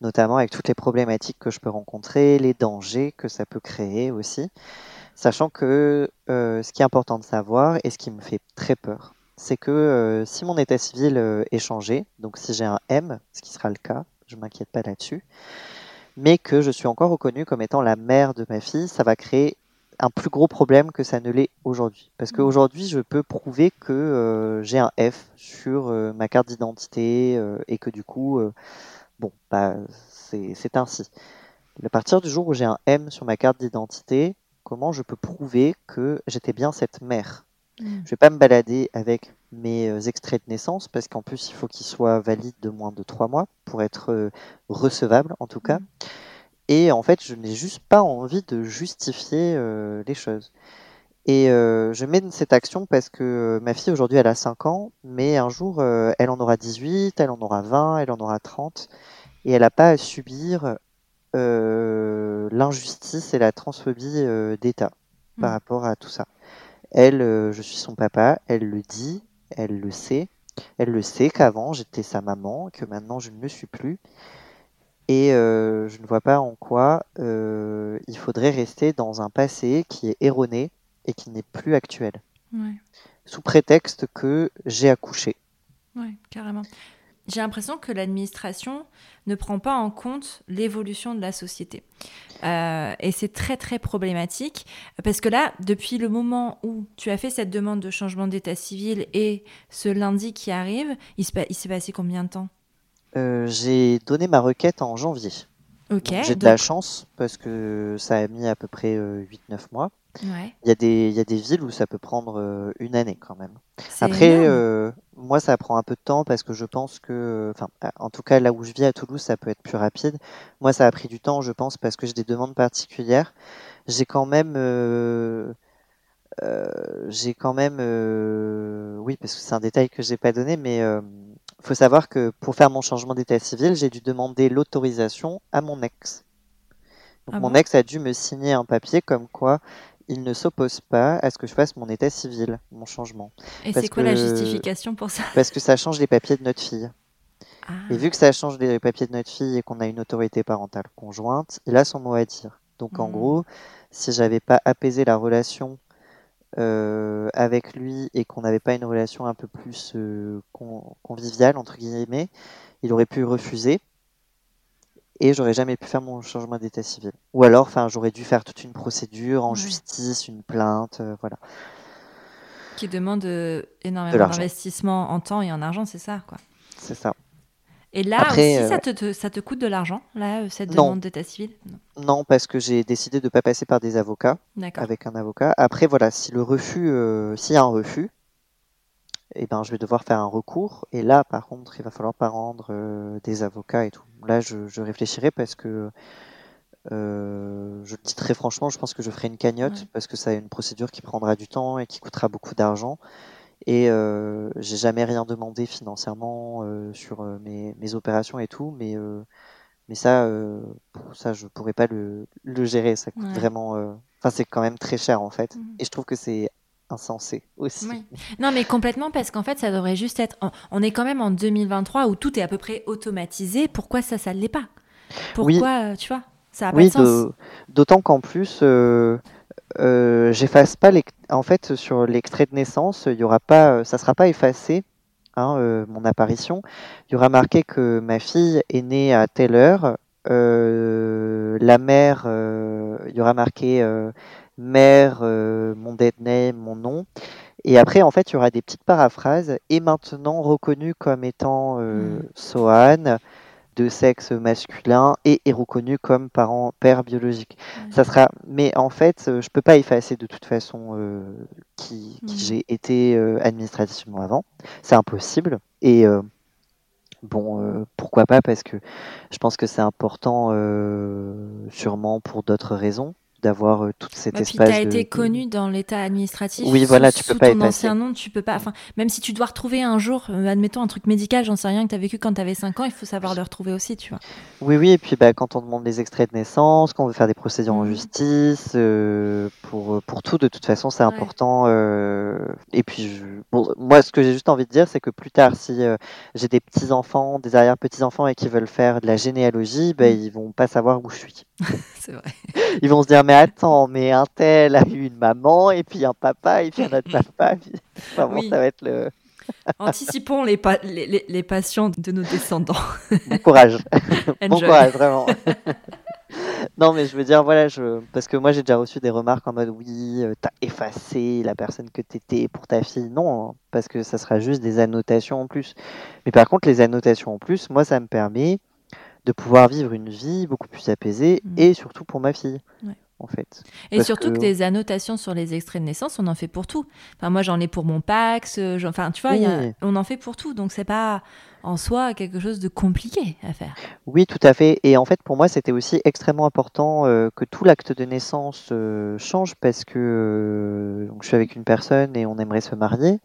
notamment avec toutes les problématiques que je peux rencontrer, les dangers que ça peut créer aussi. Sachant que euh, ce qui est important de savoir et ce qui me fait très peur, c'est que euh, si mon état civil euh, est changé, donc si j'ai un M, ce qui sera le cas, je m'inquiète pas là-dessus, mais que je suis encore reconnue comme étant la mère de ma fille, ça va créer un plus gros problème que ça ne l'est aujourd'hui. Parce qu'aujourd'hui, je peux prouver que j'ai un F sur ma carte d'identité et que du coup, bon, bah, c'est ainsi. À partir du jour où j'ai un M sur ma carte d'identité, comment je peux prouver que j'étais bien cette mère? Mm. Je vais pas me balader avec mes euh, extraits de naissance parce qu'en plus il faut qu'ils soient valides de moins de trois mois pour être euh, recevables en tout cas. Mm. Et en fait, je n'ai juste pas envie de justifier euh, les choses. Et je mène cette action parce que ma fille aujourd'hui elle a 5 ans, mais un jour elle en aura 18, elle en aura 20, elle en aura 30, et elle n'a pas à subir l'injustice et la transphobie d'État par mm. rapport à tout ça. Elle, euh, je suis son papa, elle le dit, elle le sait. Elle le sait qu'avant j'étais sa maman, que maintenant je ne le suis plus. Et je ne vois pas en quoi il faudrait rester dans un passé qui est erroné et qui n'est plus actuel. Sous prétexte que j'ai accouché. Oui, carrément j'ai l'impression que l'administration ne prend pas en compte l'évolution de la société. Euh, et c'est très très problématique parce que là, depuis le moment où tu as fait cette demande de changement d'état civil et ce lundi qui arrive, il s'est passé combien de temps? Euh, J'ai donné ma requête en janvier. Ok. J'ai de la chance parce que ça a mis à peu près 8-9 euh, mois. Il, y a des, il y a des villes où ça peut prendre euh, une année quand même. Après, euh, moi, ça prend un peu de temps parce que je pense que, enfin, en tout cas, là où je vis à Toulouse, ça peut être plus rapide. Moi, ça a pris du temps, je pense, parce que j'ai des demandes particulières. J'ai quand même, euh, j'ai quand même, oui, parce que c'est un détail que j'ai pas donné, mais il faut savoir que pour faire mon changement d'état civil, j'ai dû demander l'autorisation à mon ex. Donc, ah mon ex a dû me signer un papier comme quoi il ne s'oppose pas à ce que je fasse mon état civil, mon changement. Et c'est quoi la justification pour ça? Parce que ça change les papiers de notre fille. Ah. Et vu que ça change les papiers de notre fille et qu'on a une autorité parentale conjointe, il a son mot à dire. Donc en hmm. gros, si j'avais pas apaisé la relation euh, avec lui et qu'on n'avait pas une relation un peu plus euh, conviviale entre guillemets, il aurait pu refuser et j'aurais jamais pu faire mon changement d'état civil. Ou alors, enfin, j'aurais dû faire toute une procédure en justice, une plainte, euh, voilà. Qui demande euh, énormément d'investissement en temps et en argent, c'est ça, quoi. C'est ça. Et là aussi, euh, ça, te, ça, te, coûte de l'argent, là, cette demande d'état civil? Non. non. parce que j'ai décidé de ne pas passer par des avocats, avec un avocat. Après, voilà, si le refus, s'il y a un refus, eh ben, je vais devoir faire un recours. Et là, par contre, il va falloir pas rendre euh, des avocats et tout. Là, je, réfléchirai parce que euh, je le dis très franchement, je pense que je ferai une cagnotte parce que ça a une procédure qui prendra du temps et qui coûtera beaucoup d'argent. Et euh, j'ai jamais rien demandé financièrement sur mes, mes, opérations et tout, mais mais ça, ça je pourrais pas le, le gérer. Ça coûte vraiment. Enfin, c'est quand même très cher en fait. Mmh. Et je trouve que c'est insensé aussi. Non, mais complètement, parce qu'en fait, ça devrait juste être. On est quand même en 2023 où tout est à peu près automatisé. Pourquoi ça, ça ne l'est pas? Pourquoi, tu vois Ça a pas de sens? D'autant qu'en plus, euh, euh, j'efface pas. En fait, sur l'extrait de naissance, il y aura pas, ça sera pas effacé. Hein, euh, mon apparition, il y aura marqué que ma fille est née à telle heure, la mère, il y aura marqué mère, euh, mon dead name, mon nom. Et après, en fait, il y aura des petites paraphrases. Et maintenant reconnu comme étant euh, hmm. Sohan, de sexe masculin, et est reconnu comme parent, père biologique. Ça sera. Mais en fait, euh, je peux pas effacer de toute façon qui, qui hmm. j'ai été administrativement avant. C'est impossible. Et Bon, pourquoi pas Parce que je pense que c'est important, sûrement pour d'autres raisons d'avoir euh, toute cette bah, espace. Tu as été connu dans l'état administratif. Oui, voilà, tu peux pas ton ancien nom, tu peux pas. Enfin, même si tu dois retrouver un jour, euh, admettons un truc médical, j'en sais rien, que tu as vécu quand tu avais 5 ans, il faut savoir le retrouver aussi, tu vois. Oui, oui, et puis bah, quand on demande les extraits de naissance, quand on veut faire des procédures en mmh. justice, euh, pour, pour tout, de toute façon, c'est important. et puis, moi, ce que j'ai juste envie de dire, c'est que plus tard, si j'ai des petits-enfants, des arrière-petits-enfants et qui veulent faire de la généalogie, bah, mmh. ils vont pas savoir où je suis. <laughs> c'est vrai. <laughs> Ils vont se dire, mais attends, mais un tel a eu une maman, et puis un papa, et puis un autre <laughs> papa. ça va être le. <laughs> Anticipons les, les, les, passions de nos descendants. <laughs> Bon courage. bon courage, vraiment. non, mais je veux dire, voilà, je... parce que moi j'ai déjà reçu des remarques en mode oui, euh, t'as effacé la personne que t'étais pour ta fille. Non, hein, parce que ça sera juste des annotations en plus. Mais par contre, les annotations en plus, moi ça me permet de pouvoir vivre une vie beaucoup plus apaisée Mhm. et surtout pour ma fille, Ouais. En fait. Et Parce surtout que... que- des annotations sur les extraits de naissance, on en fait pour tout. Enfin, moi, j'en ai pour mon Pax. euh, Enfin, tu vois, a- on en fait pour tout. Donc, c'est pas en soi quelque chose de compliqué à faire. Oui, tout à fait. Et en fait, pour moi, c'était aussi extrêmement important euh, que tout l'acte de naissance euh, change parce que euh, donc, je suis avec une personne et on aimerait se marier.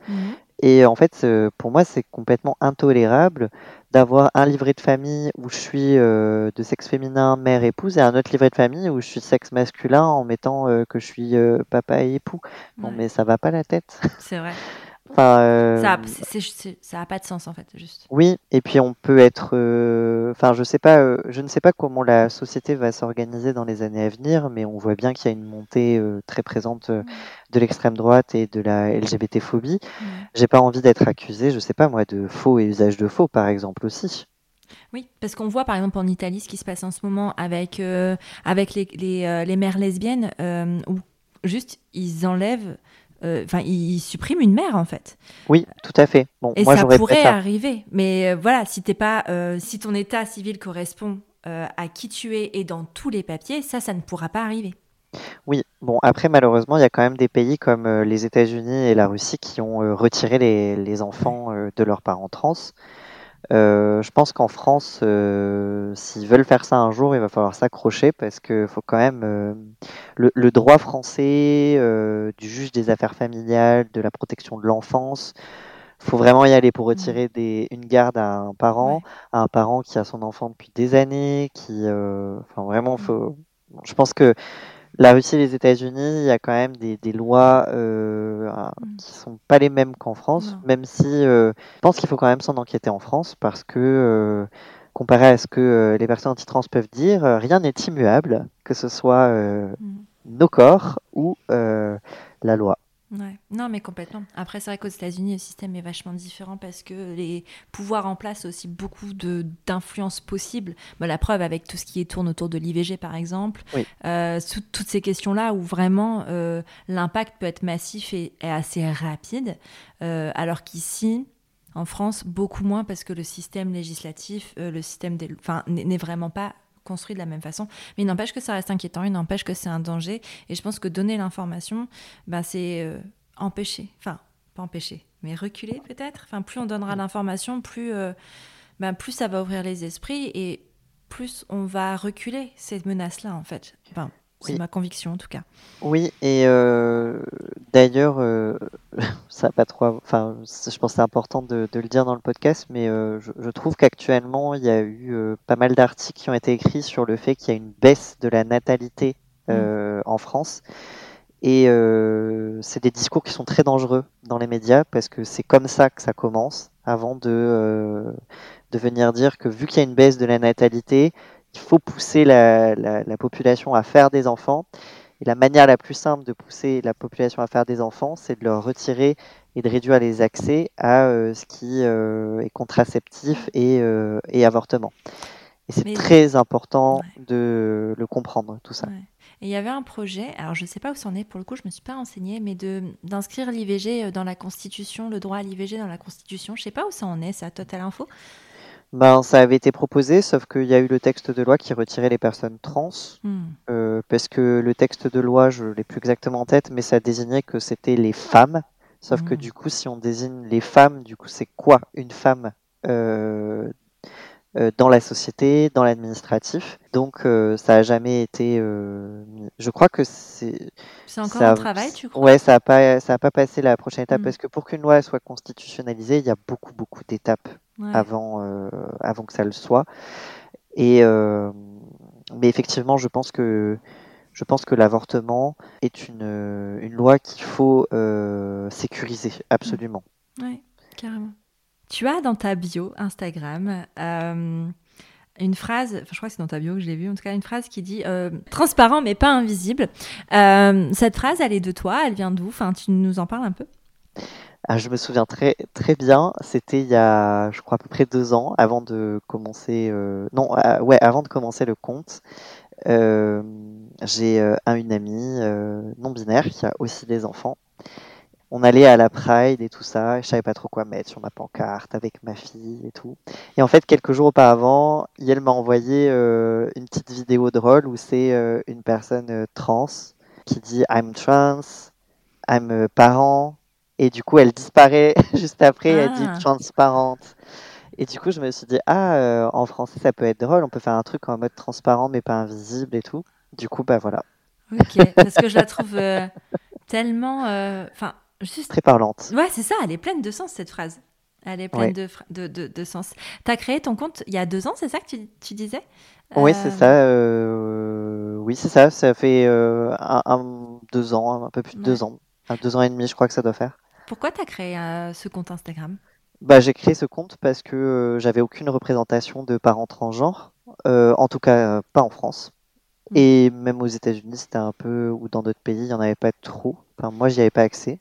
Et en fait, pour moi, c'est complètement intolérable d'avoir un livret de famille où je suis de sexe féminin, mère, épouse, et un autre livret de famille où je suis de sexe masculin en mettant que je suis papa et époux. Non, Ouais. mais ça va pas la tête. C'est vrai. <laughs> enfin, euh, Ça, a- c'est- c'est- c'est- ça a pas de sens, en fait, juste. oui, et puis on peut être, euh, enfin, je sais pas, euh, je ne sais pas comment la société va s'organiser dans les années à venir, mais on voit bien qu'il y a une montée euh, très présente euh, de l'extrême droite et de la LGBT-phobie. Ouais. J'ai pas envie d'être accusé, je sais pas moi, de faux et usage de faux, par exemple aussi. Oui, parce qu'on voit par exemple en Italie ce qui se passe en ce moment avec, euh, avec les, les, euh, les mères lesbiennes, euh, où juste ils enlèvent, euh, enfin ils, ils suppriment une mère en fait. Oui, tout à fait. Bon, Et moi ça pourrait ça. arriver. Mais euh, voilà, si t'es pas, euh, si ton état civil correspond euh, à qui tu es et dans tous les papiers, ça, ça ne pourra pas arriver. Oui, bon, après, malheureusement, il y a quand même des pays comme euh, les États-Unis et la Russie qui ont euh, retiré les, les enfants euh, de leurs parents trans. Euh, je pense qu'en France, euh, s'ils veulent faire ça un jour, il va falloir s'accrocher parce que faut quand même euh, le, le droit français euh, du juge des affaires familiales, de la protection de l'enfance. Faut vraiment y aller pour retirer des, une garde à un parent, Ouais. à un parent qui a son enfant depuis des années, qui, euh, enfin vraiment, faut. Je pense que la Russie et les États-Unis, il y a quand même des, des lois euh, Mm. qui sont pas les mêmes qu'en France, Non. même si euh, je pense qu'il faut quand même s'en enquêter en France parce que euh, comparé à ce que euh, les personnes anti-trans peuvent dire, rien n'est immuable, que ce soit Mm. nos corps ou la loi. Ouais. Non, mais complètement. Après, c'est vrai qu'aux États-Unis, le système est vachement différent parce que les pouvoirs en place ont aussi beaucoup d'influences possibles. Bah, la preuve avec tout ce qui tourne autour de l'IVG, par exemple. Oui. Euh, sous- toutes ces questions-là où vraiment euh, l'impact peut être massif et, et assez rapide, euh, alors qu'ici, en France, beaucoup moins parce que le système législatif, le système n'est vraiment pas construit de la même façon. Mais il n'empêche que ça reste inquiétant, il n'empêche que c'est un danger. Et je pense que donner l'information, bah, c'est euh, empêcher, enfin, pas empêcher, mais reculer peut-être. Enfin, plus on donnera l'information, plus, euh, bah, plus ça va ouvrir les esprits et plus on va reculer ces menaces-là, en fait. Enfin, c'est Oui. ma conviction, en tout cas. Oui, et euh, d'ailleurs, euh, <laughs> ça pas trop. Enfin, je pense que c'est important de, de le dire dans le podcast, mais euh, je, je trouve qu'actuellement, il y a eu euh, pas mal d'articles qui ont été écrits sur le fait qu'il y a une baisse de la natalité euh, en France. Et c'est des discours qui sont très dangereux dans les médias parce que c'est comme ça que ça commence avant de, de venir dire que vu qu'il y a une baisse de la natalité, il faut pousser la, la, la population à faire des enfants. Et la manière la plus simple de pousser la population à faire des enfants, c'est de leur retirer et de réduire les accès à euh, ce qui euh, est contraceptif et, euh, et avortement. Et c'est Mais- très important Ouais. de le comprendre, tout ça. Ouais. Et il y avait un projet, alors je ne sais pas où c'en est, pour le coup, je ne me suis pas renseignée, mais d'inscrire l'IVG dans la Constitution, le droit à l'IVG dans la Constitution. Je ne sais pas où ça en est, ça, toi, t'as l'info? Ben, ça avait été proposé, sauf qu'il y a eu le texte de loi qui retirait les personnes trans, Hmm. euh, parce que le texte de loi, je l'ai plus exactement en tête, mais ça désignait que c'était les femmes. Sauf que Mm. du coup, si on désigne les femmes, du coup, c'est quoi une femme euh, euh, dans la société, dans l'administratif? Donc, ça a jamais été. je crois que c'est. C'est encore ça- en travail, tu crois? Ouais, ça a pas, ça a pas passé la prochaine étape Mm. parce que pour qu'une loi soit constitutionnalisée, il y a beaucoup, beaucoup d'étapes Ouais. avant, euh, avant que ça le soit. Et euh, mais effectivement, je pense que je pense que l'avortement est une, une loi qu'il faut euh, sécuriser absolument. Ouais, carrément. Tu as dans ta bio Instagram euh, une phrase, enfin, je crois que c'est dans ta bio que je l'ai vu, en tout cas une phrase qui dit euh, transparent mais pas invisible. Cette phrase, elle est de toi, elle vient d'où? Enfin, tu nous en parles un peu? Ah, je me souviens très très bien. C'était il y a, je crois à peu près deux ans, avant de commencer. euh, non, euh, ouais, avant de commencer le compte. j'ai une amie non binaire qui a aussi des enfants on allait à la Pride et tout ça, et je savais pas trop quoi mettre sur ma pancarte avec ma fille et tout. Et en fait, quelques jours auparavant, Yel m'a envoyé euh, une petite vidéo drôle où c'est euh, une personne euh, trans qui dit I'm trans, I'm parent, et du coup, elle disparaît <laughs> juste après, elle dit ah. transparente. Et du coup, je me suis dit, ah, en français, ça peut être drôle, on peut faire un truc en mode transparent mais pas invisible et tout. Du coup, bah voilà. Ok, parce que je la trouve tellement. Enfin, Très parlante. Ouais, c'est ça, elle est pleine de sens cette phrase. Elle est pleine de, de, de, sens. Tu as créé ton compte il y a deux ans, c'est ça que tu, tu disais? Oui, c'est ça. Euh, oui, c'est ça. Ça fait euh, un, deux ans, un peu plus de deux ans. Deux ans et demi, je crois que ça doit faire. Pourquoi tu as créé euh, ce compte Instagram? Bah, J'ai créé ce compte parce que j'avais aucune représentation de parents transgenres. en tout cas, pas en France. Mm. Et même aux États-Unis, c'était un peu, ou dans d'autres pays, il n'y en avait pas trop. Enfin, moi, j'y avais pas accès.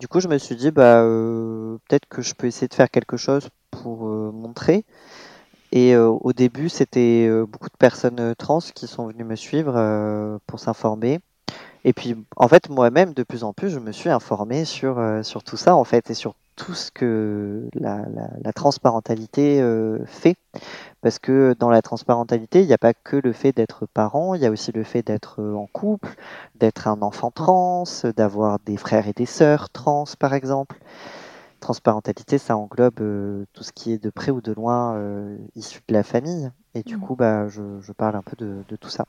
Du coup, je me suis dit, bah, euh, peut-être que je peux essayer de faire quelque chose pour euh, montrer. Et euh, au début, c'était beaucoup de personnes trans qui sont venues me suivre pour s'informer. Et puis, en fait, moi-même, de plus en plus, je me suis informé sur, sur tout ça, en fait, et sur tout ce que la, la, transparentalité fait. Parce que dans la transparentalité, il n'y a pas que le fait d'être parent, il y a aussi le fait d'être en couple, d'être un enfant trans, d'avoir des frères et des sœurs trans, par exemple. Transparentalité, ça englobe euh, tout ce qui est de près ou de loin euh, issu de la famille. Et du mmh. coup, bah, je, parle un peu de, tout ça.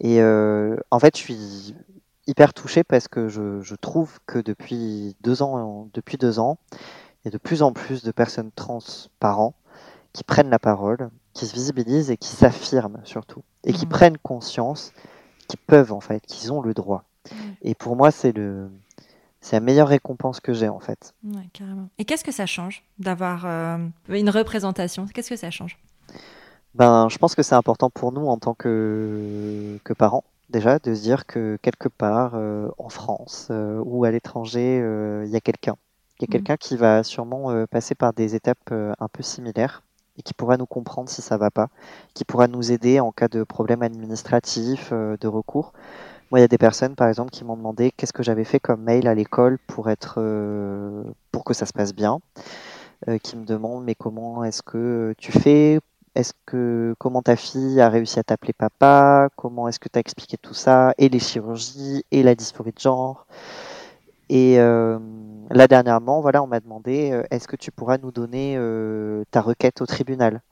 Et euh, en fait, je suis hyper touché parce que je, trouve que depuis deux ans, depuis deux ans, il y a de plus en plus de personnes transparentes qui prennent la parole, qui se visibilisent et qui s'affirment surtout, et qui mmh. prennent conscience qu'ils peuvent en fait, qu'ils ont le droit. Mmh. Et pour moi, c'est le, c'est la meilleure récompense que j'ai en fait. Ouais, carrément. Et qu'est-ce que ça change d'avoir euh, une représentation? Qu'est-ce que ça change? Ben, je pense que c'est important pour nous en tant que, que parents déjà de se dire que quelque part euh, en France euh, ou à l'étranger, il y a quelqu'un. Il y a mmh. quelqu'un qui va sûrement passer par des étapes un peu similaires et qui pourra nous comprendre si ça va pas, qui pourra nous aider en cas de problème administratif, euh, de recours. Moi, il y a des personnes, par exemple, qui m'ont demandé qu'est-ce que j'avais fait comme mail à l'école pour être, euh, pour que ça se passe bien, euh, qui me demandent mais comment est-ce que tu fais, est-ce que comment ta fille a réussi à t'appeler papa, comment est-ce que tu as expliqué tout ça, et les chirurgies, et la dysphorie de genre? Et euh, là dernièrement, voilà, on m'a demandé euh, est-ce que tu pourras nous donner euh, ta requête au tribunal?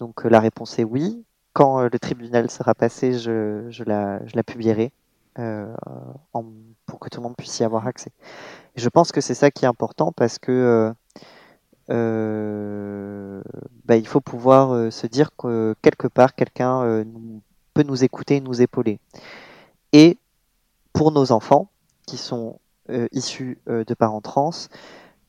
Donc la réponse est oui. Quand le tribunal sera passé, je, je, la, je la, publierai pour que tout le monde puisse y avoir accès. je pense que c'est ça qui est important parce que bah, il faut pouvoir se dire que quelque part quelqu'un peut nous écouter et nous épauler. Et pour nos enfants qui sont euh, issus euh, de parents trans,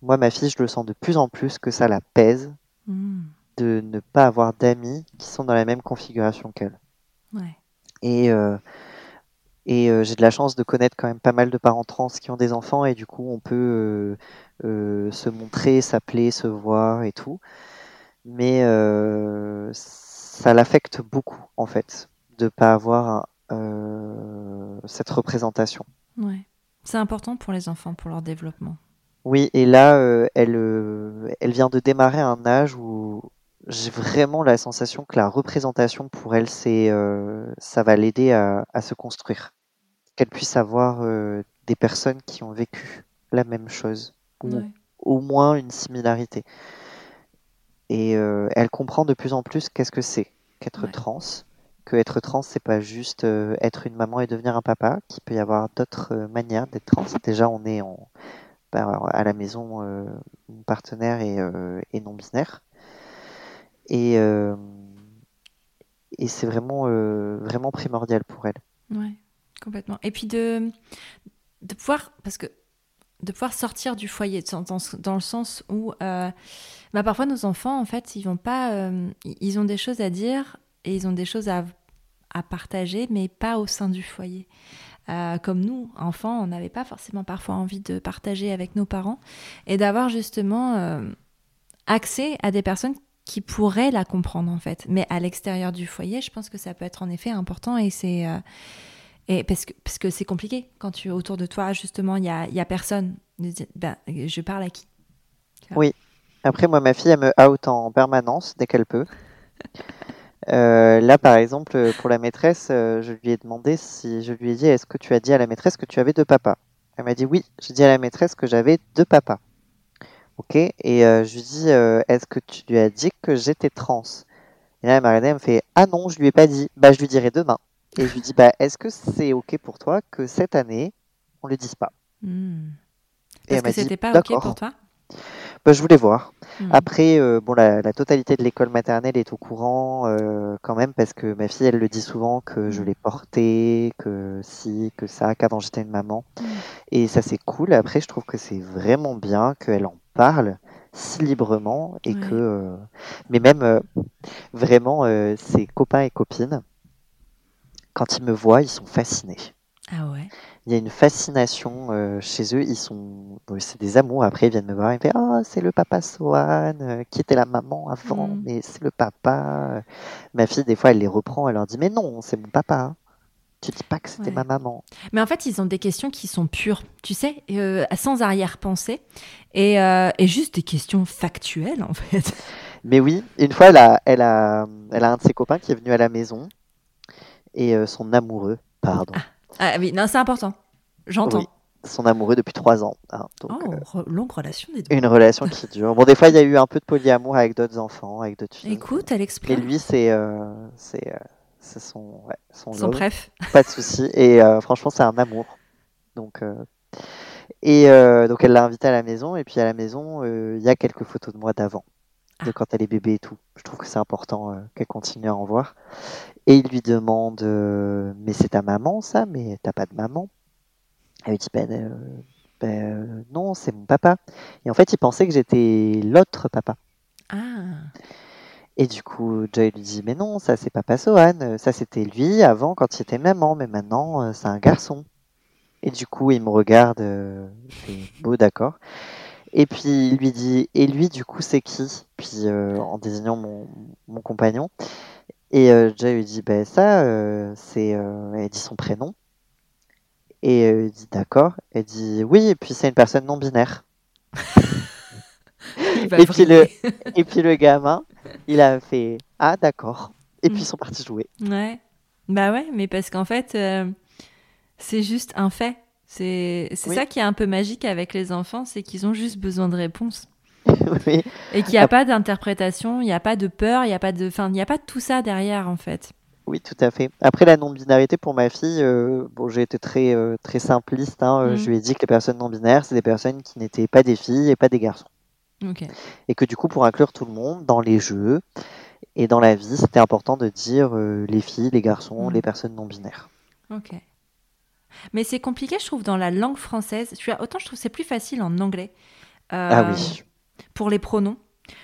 moi, ma fille, je le sens de plus en plus que ça la pèse hmm. de ne pas avoir d'amis qui sont dans la même configuration qu'elle. Et, euh, et j'ai de la chance de connaître quand même pas mal de parents trans qui ont des enfants et du coup, on peut se montrer, s'appeler, se voir et tout. Mais ça l'affecte beaucoup, en fait, de ne pas avoir cette représentation. Ouais. C'est important pour les enfants, pour leur développement. Oui, et là, euh, elle, euh, elle vient de démarrer un âge où j'ai vraiment la sensation que la représentation pour elle, c'est, euh, ça va l'aider à, se construire. Qu'elle puisse avoir des personnes qui ont vécu la même chose, ou au moins une similarité. Et elle comprend de plus en plus qu'est-ce que c'est qu'être trans que être trans, c'est pas juste euh, être une maman et devenir un papa, qu'il peut y avoir d'autres euh, manières d'être trans. Déjà, on est en, bah, à la maison euh, partenaire et, non binaire. Et, et c'est vraiment, vraiment primordial pour elle. Ouais, complètement. Et puis de, de pouvoir, parce que de pouvoir sortir du foyer, dans, dans le sens où bah, parfois nos enfants, en fait, ils vont pas, ils ont des choses à dire et ils ont des choses à, à partager, mais pas au sein du foyer. Euh, comme nous, enfants, on n'avait pas forcément parfois envie de partager avec nos parents et d'avoir justement euh, accès à des personnes qui pourraient la comprendre en fait. Mais à l'extérieur du foyer, je pense que ça peut être en effet important et c'est euh, et parce que parce que c'est compliqué quand tu autour de toi justement il y a, y a personne. Ben, je parle à qui? Oui. Après moi ma fille elle me out en permanence dès qu'elle peut. Euh, là, par exemple, pour la maîtresse, euh, je lui ai demandé si je lui ai dit est-ce que tu as dit à la maîtresse que tu avais deux papas? Elle m'a dit oui. J'ai dit à la maîtresse que j'avais deux papas. Ok. Et euh, je lui dis est-ce que tu lui as dit que j'étais trans? Et là, elle m'a regardé, elle me fait ah non, je lui ai pas dit. Bah, je lui dirai demain. Et je lui dis bah est-ce que c'est ok pour toi que cette année on le dise pas? Hmm. Parce que c'était pas ok pour toi? Bah, je voulais voir. Hmm. Après, euh, bon, la, totalité de l'école maternelle est au courant euh, quand même parce que ma fille, elle le dit souvent que je hmm. l'ai porté, que si, que ça, qu'avant j'étais une maman. Hmm. Et ça, c'est cool. Après, je trouve que c'est vraiment bien qu'elle en parle si librement et que, euh, mais même vraiment, ses copains et copines, quand ils me voient, ils sont fascinés. Ah ouais il y a une fascination euh, chez eux. Ils sont, c'est des amours. Après, ils viennent me voir. Ils me disent, oh, c'est le papa Sohan euh, qui était la maman avant, mm. mais c'est le papa. Ma fille, des fois, elle les reprend. Elle leur dit, mais non, c'est mon papa. Tu dis pas que c'était ma maman. Mais en fait, ils ont des questions qui sont pures, tu sais, euh, sans arrière-pensée, et, et, juste des questions factuelles, en fait. Mais oui, une fois, elle a, elle a, elle a un de ses copains qui est venu à la maison, et son amoureux, pardon. Ah. Ah oui, non, c'est important. J'entends. son amoureux depuis trois ans. Hein, oh, euh, longue relation des deux. Une relation qui <laughs> dure. Bon, des fois, il y a eu un peu de polyamour avec d'autres enfants, avec d'autres filles. Écoute, elle explique. Et lui, c'est euh, c'est euh, son, ouais, son, son bref. Pas de souci. Et franchement, c'est un amour. Donc, et donc, elle l'a invité à la maison. Et puis, à la maison, il y a quelques photos de moi d'avant, de quand elle est bébé et tout. Je trouve que c'est important qu'elle continue à en voir. Et il lui demande euh, Mais c'est ta maman, ça? Mais t'as pas de maman? Elle lui dit Ben, euh, ben euh, non, c'est mon papa. Et en fait, il pensait que j'étais l'autre papa. Ah. Et du coup, Joy lui dit Mais non, ça c'est papa Sohan. Ça c'était lui avant quand il était maman, mais maintenant c'est un garçon. Et du coup, il me regarde, c'est beau, d'accord. Et puis il lui dit Et lui, du coup, c'est qui? Puis en désignant mon, mon compagnon. Et euh, Jay lui dit ben ça, euh, c'est. Euh, elle dit son prénom. Et il dit d'accord. Elle dit oui, et puis c'est une personne non binaire. <laughs> et, puis le, <laughs> et puis le gamin, il a fait ah d'accord. Et puis ils sont partis jouer. Ouais. Bah ouais, mais parce qu'en fait, c'est juste un fait. C'est ça qui est un peu magique avec les enfants, c'est qu'ils ont juste besoin de réponses. <laughs> Et qu'il n'y a pas d'interprétation, il n'y a pas de peur, il n'y a pas de, enfin, il n'y a pas de tout ça derrière en fait. Oui, tout à fait. Après la non-binarité pour ma fille, euh, bon, j'ai été très euh, très simpliste. Hein, euh, Je mhm. lui ai dit que les personnes non-binaires, c'est des personnes qui n'étaient pas des filles et pas des garçons. Et que du coup, pour inclure tout le monde dans les jeux et dans la vie, c'était important de dire les filles, les garçons, mhm. les personnes non-binaires. Ok. Mais c'est compliqué, je trouve, dans la langue française. Autant je trouve c'est plus facile en anglais. ah oui pour les pronoms.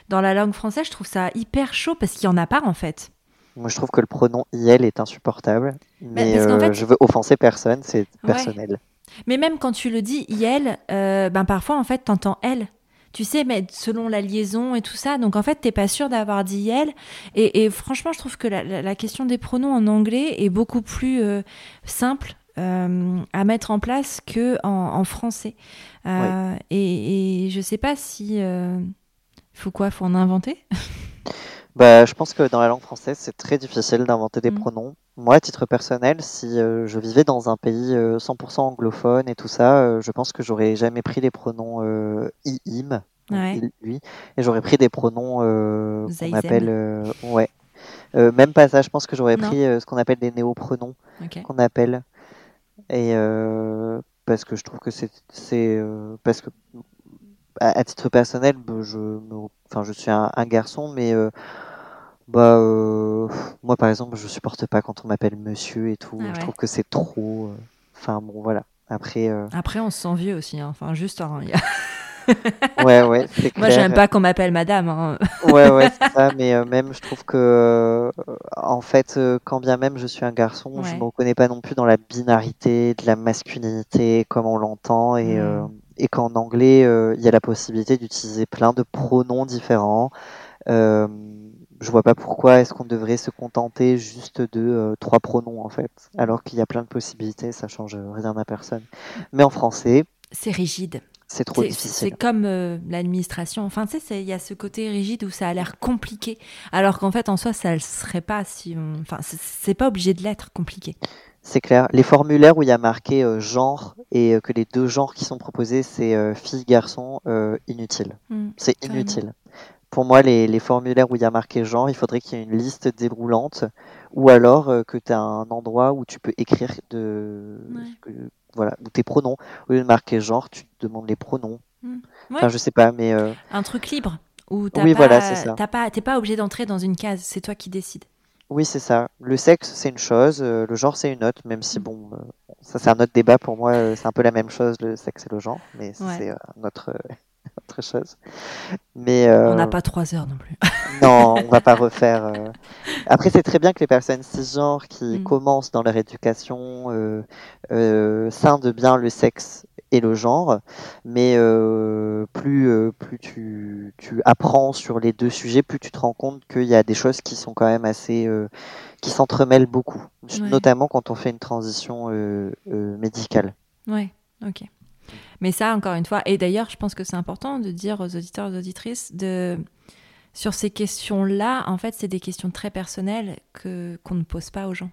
Dans la langue française, je trouve ça hyper chaud parce qu'il n'y en a pas en fait. Moi, je trouve que le pronom IL est insupportable. Mais euh, je veux offenser personne, c'est personnel. Mais même quand tu le dis IL, euh, ben parfois en fait, t'entends elle. Tu sais, mais selon la liaison et tout ça, donc en fait, t'es pas sûr d'avoir dit IL. Et, franchement, je trouve que la, question des pronoms en anglais est beaucoup plus euh, simple à mettre en place que en français. Euh, et, et, je sais pas si. Euh, faut quoi Faut en inventer? <laughs> Bah, Je pense que dans la langue française, c'est très difficile d'inventer des mm. pronoms. Moi, à titre personnel, si euh, je vivais dans un pays 100% anglophone et tout ça, je pense que j'aurais jamais pris les pronoms i, im, lui, et j'aurais pris des pronoms qu'on appelle. ouais. même pas ça, je pense que j'aurais pris ce qu'on appelle des néopronoms, qu'on appelle. Et parce que je trouve que c'est euh, parce que à, titre personnel bah, je enfin je suis un, garçon mais euh, bah euh, moi par exemple je supporte pas quand on m'appelle monsieur et tout. Ah je trouve que c'est trop enfin bon voilà. Après après on se sent vieux aussi hein. enfin juste hein, <laughs> ouais, ouais, Moi, j'aime pas qu'on m'appelle madame. Hein. ouais, ouais, <laughs> c'est ça. Mais euh, même, je trouve que, euh, en fait, euh, quand bien même je suis un garçon, je me reconnais pas non plus dans la binarité de la masculinité comme on l'entend. Et, mm. et qu'en anglais, il y a la possibilité d'utiliser plein de pronoms différents. Euh, je vois pas pourquoi est-ce qu'on devrait se contenter juste de euh, trois pronoms en fait, alors qu'il y a plein de possibilités, ça change rien à personne. Mais en français, c'est rigide. C'est trop difficile. C'est comme euh, l'administration. Enfin, tu sais, il y a ce côté rigide où ça a l'air compliqué, alors qu'en fait, en soi, ça ne serait pas si. Enfin, c'est pas obligé de l'être compliqué. C'est clair. Les formulaires où il y a marqué euh, genre et euh, que les deux genres qui sont proposés, c'est fille, garçon, inutile. Mmh, c'est inutile. Pour moi, les, les, formulaires où il y a marqué genre, il faudrait qu'il y ait une liste déroulante ou alors que tu as un endroit où tu peux écrire de, voilà, ou tes pronoms. Au lieu de marquer genre, tu te demandes les pronoms. Hmm. Enfin, je sais pas, mais. Euh, Un truc libre. Où t'as oui, pas, voilà, c'est ça. pas, t'es pas obligé d'entrer dans une case, c'est toi qui décides. Oui, c'est ça. Le sexe, c'est une chose, euh, le genre, c'est une autre, même si, hmm. bon, euh, ça, c'est un autre débat pour moi, c'est un peu la même chose, le sexe et le genre, mais c'est notre, <laughs> autre chose. Mais, on n'a pas trois heures non plus. <laughs> non, on va pas refaire. Après, c'est très bien que les personnes cisgenres qui hmm. commencent dans leur éducation euh, euh, scindent bien le sexe et le genre, mais euh, plus, euh, plus tu, tu, apprends sur les deux sujets, plus tu te rends compte qu'il y a des choses qui sont quand même assez, euh, qui s'entremêlent beaucoup, notamment quand on fait une transition médicale. Ouais, ok. Mais ça, encore une fois, et d'ailleurs, je pense que c'est important de dire aux auditeurs et aux auditrices de sur ces questions-là, en fait, c'est des questions très personnelles que qu'on ne pose pas aux gens.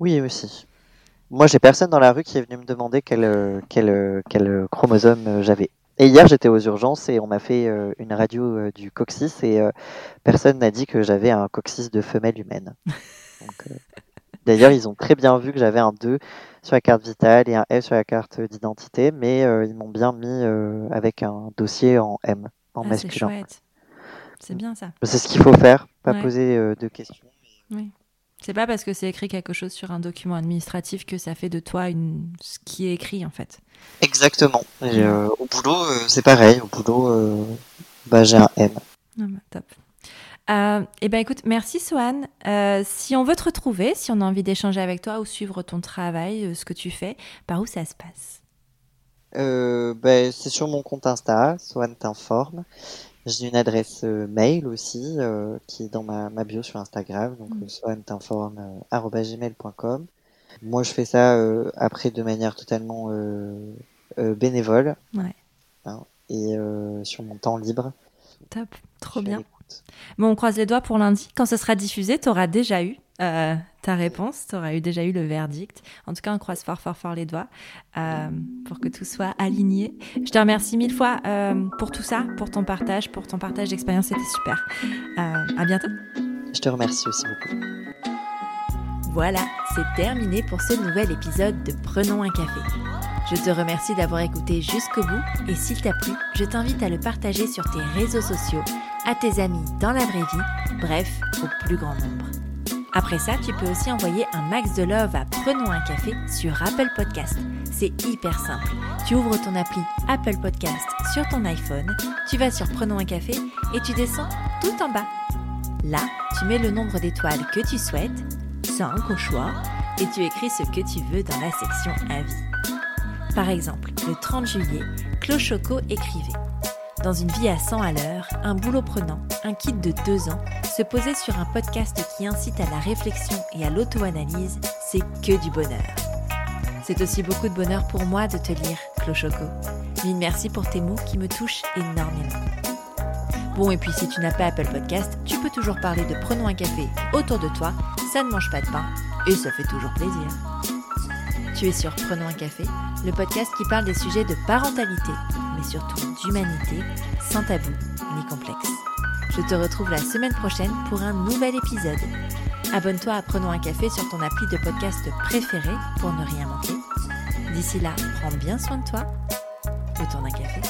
Oui, aussi. Moi, j'ai personne dans la rue qui est venu me demander quel, quel, quel chromosome j'avais. Et hier, j'étais aux urgences et on m'a fait euh, une radio euh, du coccyx et euh, personne n'a dit que j'avais un coccyx de femelle humaine. <laughs> D'ailleurs, ils ont très bien vu que j'avais un 2 sur la carte vitale et un F sur la carte d'identité, mais ils m'ont bien mis avec un dossier en M, en ah, masculin. C'est bien ça. C'est ce qu'il faut faire, pas poser de questions. Oui. C'est pas parce que c'est écrit quelque chose sur un document administratif que ça fait de toi une... ce qui est écrit en fait. Exactement. Euh, au boulot, euh, c'est pareil. Au boulot, euh, bah, j'ai un M. Ah bah, top. eh ben écoute, merci Swan. si on veut te retrouver, si on a envie d'échanger avec toi ou suivre ton travail, ce que tu fais, par où ça se passe? Ben, C'est sur mon compte Insta, Swan t'informe. J'ai une adresse euh, mail aussi euh, qui est dans ma, ma, bio sur Instagram, donc mmh. swantinforme.gmail.com. Moi, je fais ça après de manière totalement bénévole. Ouais. Hein, et sur mon temps libre. Top, trop bien. Bon, on croise les doigts pour lundi. Quand ce sera diffusé, tu auras déjà eu euh, ta réponse, tu auras eu, déjà eu le verdict. En tout cas, on croise fort, fort, fort les doigts euh, pour que tout soit aligné. Je te remercie mille fois euh, pour tout ça, pour ton partage, pour ton partage d'expérience, c'était super. à bientôt. Je te remercie aussi beaucoup. Voilà, c'est terminé pour ce nouvel épisode de Prenons un café. Je te remercie d'avoir écouté jusqu'au bout et s'il t'a plu, je t'invite à le partager sur tes réseaux sociaux, à tes amis dans la vraie vie, bref, au plus grand nombre. Après ça, tu peux aussi envoyer un max de love à Prenons un café sur Apple Podcast. C'est hyper simple. Tu ouvres ton appli Apple Podcast sur ton iPhone, tu vas sur Prenons un café et tu descends tout en bas. Là, tu mets le nombre d'étoiles que tu souhaites, 5 au choix, et tu écris ce que tu veux dans la section Avis. Par exemple, le 30 juillet, Clochoco écrivait dans une vie à 100 à l'heure, un boulot prenant, un kit de 2 ans, se poser sur un podcast qui incite à la réflexion et à l'auto-analyse, c'est que du bonheur. C'est aussi beaucoup de bonheur pour moi de te lire, Clochoco. Mille merci pour tes mots qui me touchent énormément. Bon, et puis si tu n'as pas Apple Podcast, tu peux toujours parler de Prenons un café autour de toi, ça ne mange pas de pain, et ça fait toujours plaisir. Tu es sur Prenons un café, le podcast qui parle des sujets de parentalité, mais surtout d'humanité, sans tabou ni complexe. Je te retrouve la semaine prochaine pour un nouvel épisode. Abonne-toi à Prenons un café sur ton appli de podcast préféré pour ne rien manquer. D'ici là, prends bien soin de toi autour d'un café.